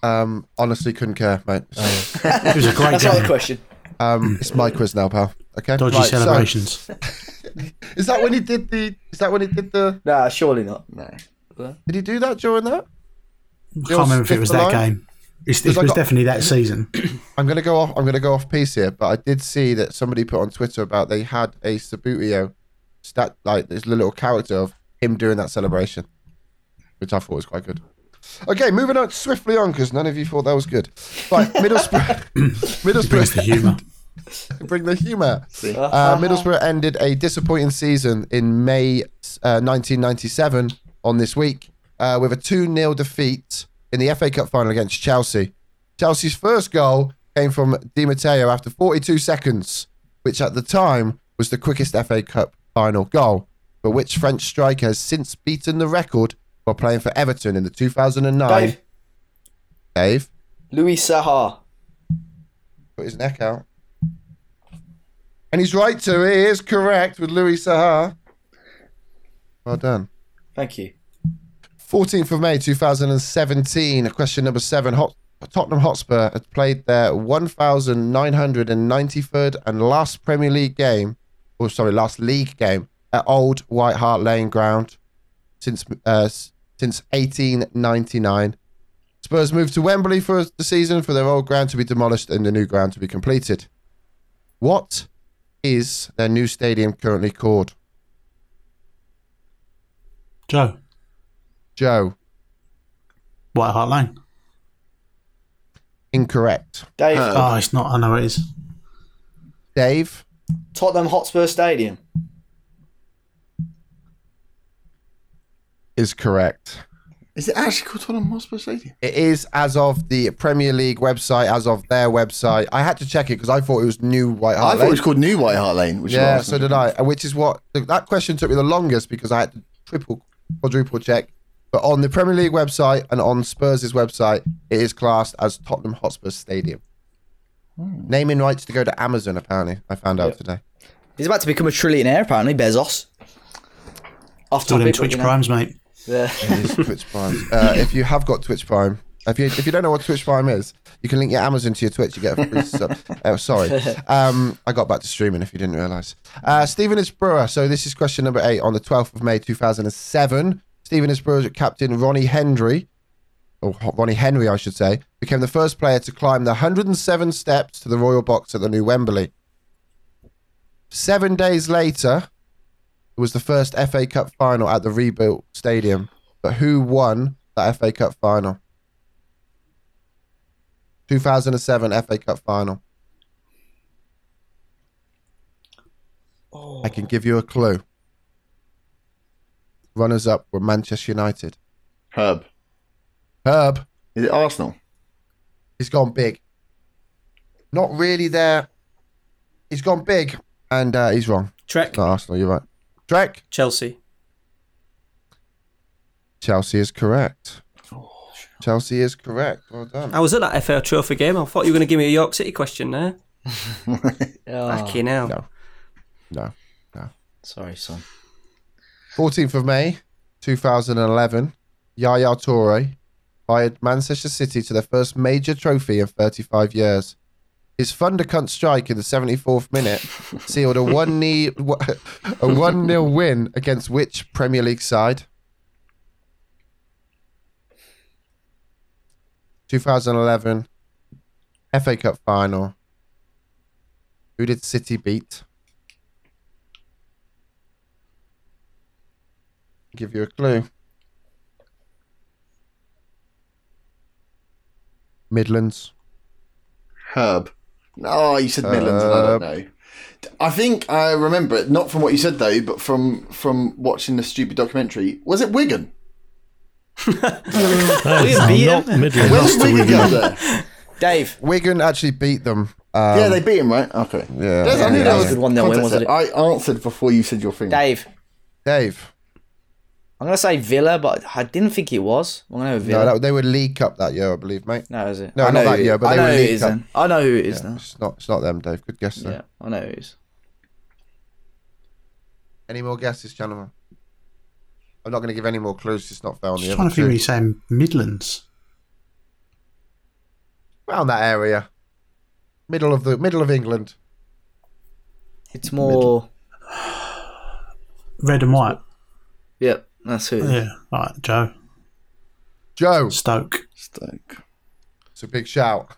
Speaker 3: um, honestly, couldn't care, mate.
Speaker 4: It was a great
Speaker 1: That's not the question.
Speaker 3: Um, it's my quiz now, pal. Okay.
Speaker 4: Dodgy
Speaker 3: Right, so-
Speaker 4: celebrations.
Speaker 3: is that when he did the? Is that when he did the?
Speaker 1: Nah, surely not.
Speaker 5: No.
Speaker 3: Did he do that during that?
Speaker 4: I can't remember if it was that game. It's, it was
Speaker 3: got-
Speaker 4: definitely that season.
Speaker 3: I'm gonna go off. I'm gonna go off piece here, but I did see that somebody put on Twitter about they had a Subbuteo stat like this little character of him doing that celebration, which I thought was quite good. Okay, moving on swiftly on because none of you thought that was good. Right, Middlesbrough.
Speaker 4: Brings the humour.
Speaker 3: Bring the humour. Uh, Middlesbrough ended a disappointing season in May uh, 1997 on this week uh, with a 2 0 defeat in the FA Cup final against Chelsea. Chelsea's first goal came from Di Matteo after 42 seconds, which at the time was the quickest FA Cup final goal, but which French striker has since beaten the record while playing for Everton in the 2009.
Speaker 1: Dave.
Speaker 3: Dave,
Speaker 1: Louis Saha.
Speaker 3: put his neck out. And he's right to it. He is correct with Louis Saha. Well done.
Speaker 1: Thank you.
Speaker 3: 14th of May 2017, question number seven. Hot, Tottenham Hotspur had played their 1,993rd and last Premier League game, or sorry, last league game at Old White Hart Lane ground since uh, since 1899. Spurs moved to Wembley for the season for their old ground to be demolished and the new ground to be completed. What is their new stadium currently called?
Speaker 4: Joe,
Speaker 3: Joe,
Speaker 4: White Hart Lane.
Speaker 3: incorrect.
Speaker 1: Dave.
Speaker 4: Oh, it's not. I know it is.
Speaker 3: Dave,
Speaker 1: Tottenham Hotspur Stadium.
Speaker 3: Is correct.
Speaker 5: Is it actually called Tottenham Hotspur Stadium?
Speaker 3: It is as of the Premier League website, as of their website. I had to check it because I thought it was New White Hart Lane.
Speaker 5: I
Speaker 3: Hart
Speaker 5: thought it was called New White Hart Lane. Which is what
Speaker 3: yeah, so did I. Which is what that question took me the longest because I had to triple, quadruple check. But on the Premier League website and on Spurs' website, it is classed as Tottenham Hotspur Stadium. Hmm. Naming rights to go to Amazon, apparently. I found out today.
Speaker 1: He's about to become a trillionaire, apparently, Bezos. Off
Speaker 4: All them Twitch primes, mate.
Speaker 1: Yeah.
Speaker 3: It is Twitch Prime. Uh, if you have got Twitch Prime, if you if you don't know what Twitch Prime is, you can link your Amazon to your Twitch. You get a free sub. Oh, sorry. Um, I got back to streaming. If you didn't realise, uh, Stevenage Borough. So this is question number eight on the twelfth of May, two thousand and seven. Stevenage Borough's captain Ronnie Henry, or Ronnie Henry, I should say, became the first player to climb the 107 steps to the Royal Box at the New Wembley. Seven days later, it was the first FA Cup final at the rebuilt stadium. But who won that FA Cup final? 2007 FA Cup final. I can give you a clue. Runners up were Manchester United.
Speaker 5: Herb.
Speaker 3: Herb,
Speaker 5: Is it Arsenal?
Speaker 3: he's gone big. Not really there. He's gone big, and uh, he's wrong.
Speaker 6: Trek,
Speaker 3: Not Arsenal, you're right. Drake,
Speaker 6: Chelsea.
Speaker 3: Chelsea is correct. Oh, Chelsea is correct. Well done.
Speaker 6: I was at that FA Trophy game. I thought you were going to give me a York City question there.
Speaker 1: Oh,
Speaker 6: Lucky now.
Speaker 3: No. No.
Speaker 1: sorry, son.
Speaker 3: 14th of May, 2011, Yaya Toure fired Manchester City to their first major trophy in 35 years. His thundercunt strike in the 74th minute sealed a 1 knee, a 1 0 win against which Premier League side? 2011 FA Cup final. Who did City beat? Give you a clue. Midlands.
Speaker 5: Herb. Oh, you said Midlands, and I
Speaker 3: Uh,
Speaker 5: don't know. I think I remember it, not from what you said though, but from from watching the stupid documentary. Was it Wigan?
Speaker 2: That is
Speaker 1: Wigan beat
Speaker 2: not Midlands.
Speaker 5: Where did Wigan
Speaker 2: Wigan.
Speaker 5: go there?
Speaker 1: Dave.
Speaker 3: Wigan actually beat them. Um,
Speaker 5: yeah, they beat him, right? Okay.
Speaker 3: Yeah.
Speaker 5: There's- I knew
Speaker 3: Yeah,
Speaker 5: there
Speaker 3: yeah.
Speaker 5: was
Speaker 1: Good one, they'll win, wasn't
Speaker 5: there. I answered before you said your thing.
Speaker 1: Dave.
Speaker 3: Dave.
Speaker 1: I'm gonna say Villa, but I didn't think it was. I'm gonna go Villa.
Speaker 3: No, that, they were League Cup that year, I believe, mate.
Speaker 1: No, is it?
Speaker 3: No,
Speaker 1: I
Speaker 3: not
Speaker 1: know
Speaker 3: that
Speaker 1: who-
Speaker 3: year, but
Speaker 1: I
Speaker 3: they
Speaker 1: know
Speaker 3: were
Speaker 1: who
Speaker 3: League
Speaker 1: it is
Speaker 3: Cup.
Speaker 1: then. I know who it is
Speaker 3: Yeah,
Speaker 1: now.
Speaker 3: it's not. It's not them, Dave. Good guess. Though.
Speaker 1: Yeah, I know who it is.
Speaker 3: Any more guesses, gentlemen? I'm not going to give any more clues. It's not fair on the
Speaker 4: Just
Speaker 3: other
Speaker 4: trying to think when you're saying Midlands.
Speaker 3: Around that area, middle of the middle of England.
Speaker 1: It's more.
Speaker 4: Red and white.
Speaker 1: Yep, that's who.
Speaker 4: Yeah. Right, Joe.
Speaker 3: Joe,
Speaker 4: Stoke.
Speaker 5: Stoke.
Speaker 3: it's a big shout.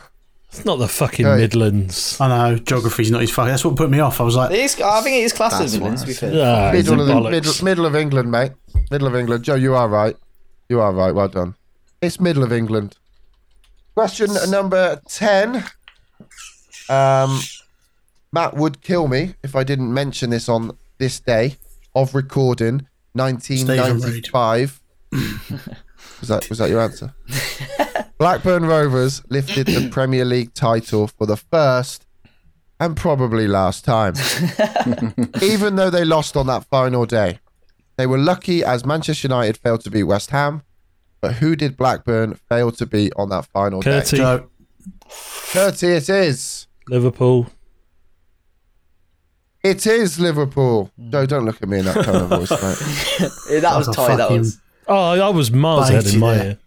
Speaker 2: It's not the fucking
Speaker 3: Okay.
Speaker 2: Midlands.
Speaker 4: I know, geography's not his fucking. That's what put me off. I was like,
Speaker 1: It is, I think it is classed as
Speaker 3: That's
Speaker 1: Midlands,
Speaker 3: what
Speaker 1: to be fair.
Speaker 2: Ah, it's
Speaker 3: Middle of, the, middle, middle of England, mate. Middle of England. Joe, you are right. You are right. Well done. It's middle of England. Question number 10. Um, Matt would kill me if I didn't mention this on this day of recording, 1995. was that was that your answer? Blackburn Rovers lifted the Premier League title for the first and probably last time. Even though they lost on that final day. They were lucky as Manchester United failed to beat West Ham. But who did Blackburn fail to beat on that final day?
Speaker 2: Curty,
Speaker 4: Joe.
Speaker 3: Curty, it is.
Speaker 2: Liverpool.
Speaker 3: It is Liverpool. Joe, don't look at me in that kind of voice, mate.
Speaker 1: Yeah, that was
Speaker 4: a
Speaker 1: tight. That was.
Speaker 2: Oh, I was miles ahead in
Speaker 4: Biting
Speaker 2: my
Speaker 4: there.
Speaker 2: ear.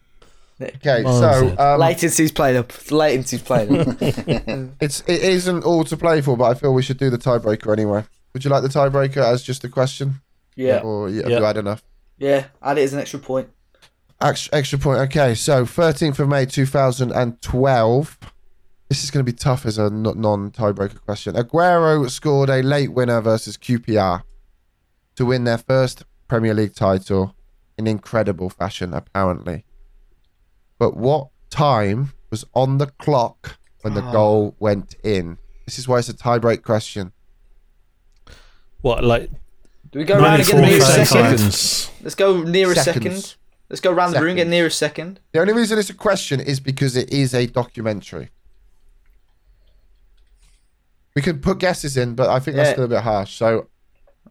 Speaker 3: Okay,
Speaker 2: Well
Speaker 3: so um,
Speaker 1: Latency's playing up. Latency's playing up.
Speaker 3: it's it isn't all to play for, but I feel we should do the tiebreaker anyway. Would you like the tiebreaker as just a question,
Speaker 1: yeah,
Speaker 3: or you- have
Speaker 2: Yeah.
Speaker 3: you had enough?
Speaker 1: yeah. Add it as an extra point.
Speaker 3: Extra, extra point. Okay, so 13th of May 2012. This is going to be tough as a non tiebreaker question. Aguero scored a late winner versus QPR to win their first Premier League title in incredible fashion, apparently. But what time was on the clock when the ah. goal went in? This is why it's a tiebreak question.
Speaker 2: What, like
Speaker 1: Do we go around and get the
Speaker 4: 94
Speaker 1: nearest second?
Speaker 2: seconds?
Speaker 1: Let's go nearest
Speaker 3: Seconds.
Speaker 1: second. Let's go around the room, and get
Speaker 3: Seconds.
Speaker 1: nearest second.
Speaker 3: The only reason it's a question is because it is a documentary. We could put guesses in, but I think that's
Speaker 1: Yeah.
Speaker 3: still a bit harsh. So,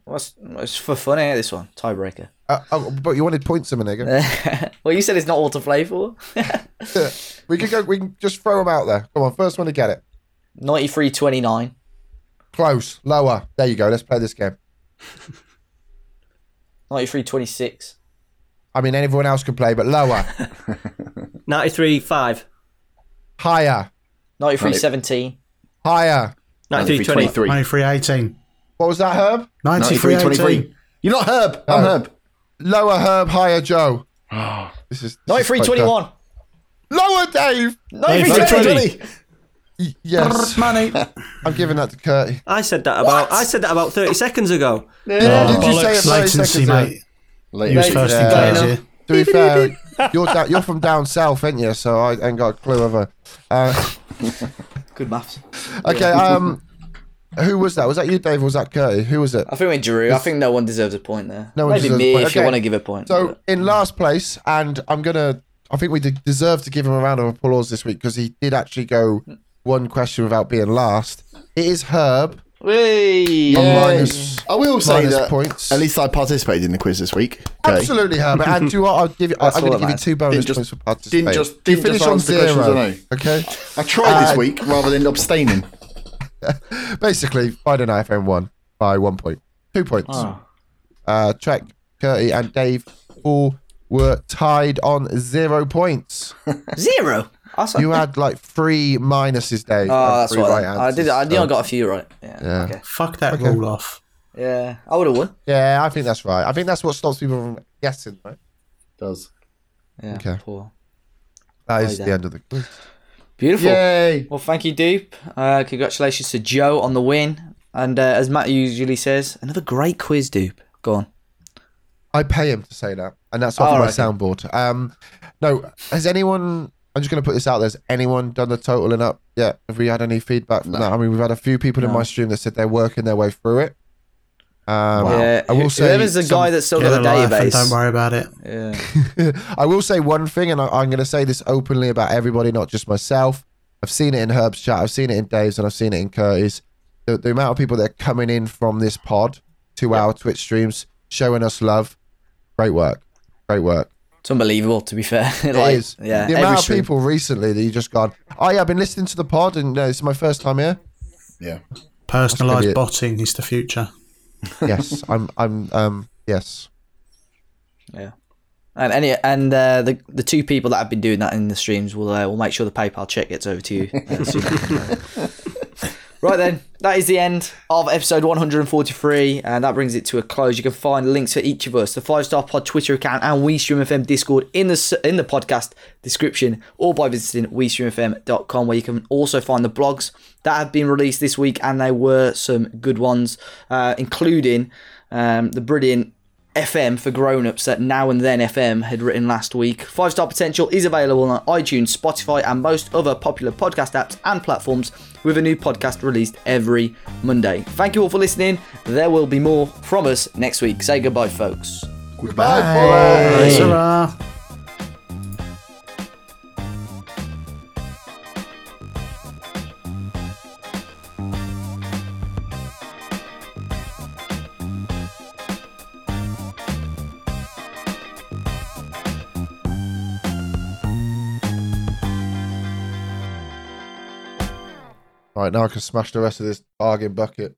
Speaker 1: What's it's for fun, eh? This one tiebreaker.
Speaker 3: uh, oh, but you wanted points a minute ago.
Speaker 1: well, you said it's not all to play for.
Speaker 3: we could go. We can just throw them out there. Come on, first one to get it.
Speaker 1: 93-29.
Speaker 3: Close, lower. There you go. Let's play this game.
Speaker 1: 93-26.
Speaker 3: I mean, everyone else can play, but lower,
Speaker 6: 93 5.
Speaker 3: higher,
Speaker 1: 93-17.
Speaker 3: higher.
Speaker 6: 93 20.
Speaker 5: 23.
Speaker 4: 93 18.
Speaker 3: What was that, Herb?
Speaker 4: 93
Speaker 5: 93
Speaker 4: 18.
Speaker 5: 23. You're not Herb. I'm
Speaker 3: No.
Speaker 5: Herb.
Speaker 3: Lower, Herb. Higher, Joe. This is this is
Speaker 1: 93-21.
Speaker 3: tough. Lower, Dave.
Speaker 1: 93-20.
Speaker 3: Y- Yes,
Speaker 4: Money.
Speaker 3: I'm giving that to Curty.
Speaker 6: I said that about I said that about 30 seconds ago.
Speaker 3: Yeah, Did you say it 30
Speaker 4: Latency,
Speaker 3: seconds ago?
Speaker 4: mate.
Speaker 5: Late.
Speaker 4: He was
Speaker 1: Mate,
Speaker 4: first in
Speaker 3: yeah.
Speaker 4: players
Speaker 1: Yeah.
Speaker 4: here.
Speaker 3: To be fair, you're da- you're from down south, ain't you? So I ain't got a clue of a. Uh,
Speaker 1: Good maths.
Speaker 3: okay, um, who was that? Was that you, Dave? Or was that Curty? Who was it?
Speaker 1: I think we drew. I think no one deserves a point there.
Speaker 3: No one
Speaker 1: Maybe
Speaker 3: deserves a
Speaker 1: me
Speaker 3: point.
Speaker 1: if you want to give a point.
Speaker 3: So
Speaker 1: but-
Speaker 3: in last place, and I'm gonna. I think we deserve to give him a round of applause this week because he did actually go one question without being last. It is Herb.
Speaker 1: Whee!
Speaker 3: on
Speaker 1: Yay.
Speaker 3: minus-
Speaker 5: I will say
Speaker 3: minus
Speaker 5: that
Speaker 3: points.
Speaker 5: at least I participated in the quiz this week. Okay.
Speaker 3: Absolutely, Herb. And do you know what? I'll give you.
Speaker 1: That's
Speaker 3: I'm
Speaker 1: all
Speaker 3: going to
Speaker 1: that
Speaker 3: give you
Speaker 1: matters.
Speaker 3: two bonus
Speaker 5: Didn't just-
Speaker 3: points for participating.
Speaker 5: didn't just-
Speaker 3: you
Speaker 5: didn't
Speaker 3: finish
Speaker 5: just
Speaker 3: on
Speaker 5: answer the questions
Speaker 3: zero.
Speaker 5: I know.
Speaker 3: Okay.
Speaker 5: I tried this
Speaker 3: Uh,
Speaker 5: week rather than abstaining.
Speaker 3: Basically, Friday Night FM won by one point, two points.
Speaker 1: Oh.
Speaker 3: Uh, Trek, Curty, and Dave all were tied on zero points.
Speaker 1: Zero. That's
Speaker 3: You had like three minuses, Dave.
Speaker 1: Oh,
Speaker 3: and
Speaker 1: that's
Speaker 3: three
Speaker 1: what
Speaker 3: right
Speaker 1: I, I did. I
Speaker 3: answers,
Speaker 1: knew I got a few right. Yeah.
Speaker 3: Yeah.
Speaker 1: Okay.
Speaker 4: Fuck that
Speaker 3: Okay.
Speaker 4: rule off.
Speaker 1: Yeah. I would have won.
Speaker 3: Yeah, I think that's right. I think that's what stops people from guessing, right?
Speaker 5: Does.
Speaker 1: Yeah.
Speaker 3: Okay.
Speaker 1: Poor.
Speaker 3: That is
Speaker 1: Oh,
Speaker 3: the end of the quiz.
Speaker 1: Beautiful.
Speaker 5: Yay!
Speaker 1: Well, thank you, Dupe. Uh, congratulations to Joe on the win. And uh, as Matt usually says, another great quiz, Dupe. Go on.
Speaker 3: I pay him to say that, and that's off
Speaker 1: Oh,
Speaker 3: my
Speaker 1: right, okay.
Speaker 3: soundboard. Um, no, has anyone I'm just going to put this out there. Has anyone done the totaling up yet? Have we had any feedback from that? I mean, we've had a few people in my stream that said they're working their way through it. Um,
Speaker 1: Yeah,
Speaker 3: I will
Speaker 1: who-
Speaker 3: say
Speaker 1: whoever's the guy that's still
Speaker 4: Get
Speaker 1: got
Speaker 4: a
Speaker 1: the database.
Speaker 4: don't worry about it.
Speaker 1: Yeah.
Speaker 3: I will say one thing, and I, I'm going to say this openly about everybody, not just myself. I've seen it in Herb's chat, I've seen it in Dave's, and I've seen it in Curty's. The, the amount of people that are coming in from this pod to our Twitch streams, showing us love. Great work. Great work.
Speaker 1: It's unbelievable, to be fair.
Speaker 3: It
Speaker 1: like,
Speaker 3: is.
Speaker 1: Yeah.
Speaker 3: The
Speaker 1: every
Speaker 3: amount of
Speaker 1: stream.
Speaker 3: people recently that you just gone, oh, yeah, I've been listening to the pod, and uh, this is my first time here.
Speaker 5: Yeah.
Speaker 4: Personalised botting is the future.
Speaker 3: Yes, I'm, I'm, um, yes.
Speaker 1: Yeah. And any and uh, the the two people that have been doing that in the streams will uh, will make sure the PayPal check gets over to you. right then, that is the end of episode 143, and that brings it to a close. You can find links for each of us, the Five Star Pod Twitter account and WeStream FM Discord in the in the podcast description, or by visiting WeStreamFM.com, where you can also find the blogs that have been released this week, and they were some good ones, uh, including um, the brilliant FM for grown-ups that Now and Then FM had written last week. Five Star Potential is available on iTunes, Spotify, and most other popular podcast apps and platforms, with a new podcast released every Monday. Thank you all for listening. There will be more from us next week. Say goodbye, folks.
Speaker 3: Goodbye.
Speaker 4: Ta-ra.
Speaker 3: All right, now I can smash the rest of this bargain bucket.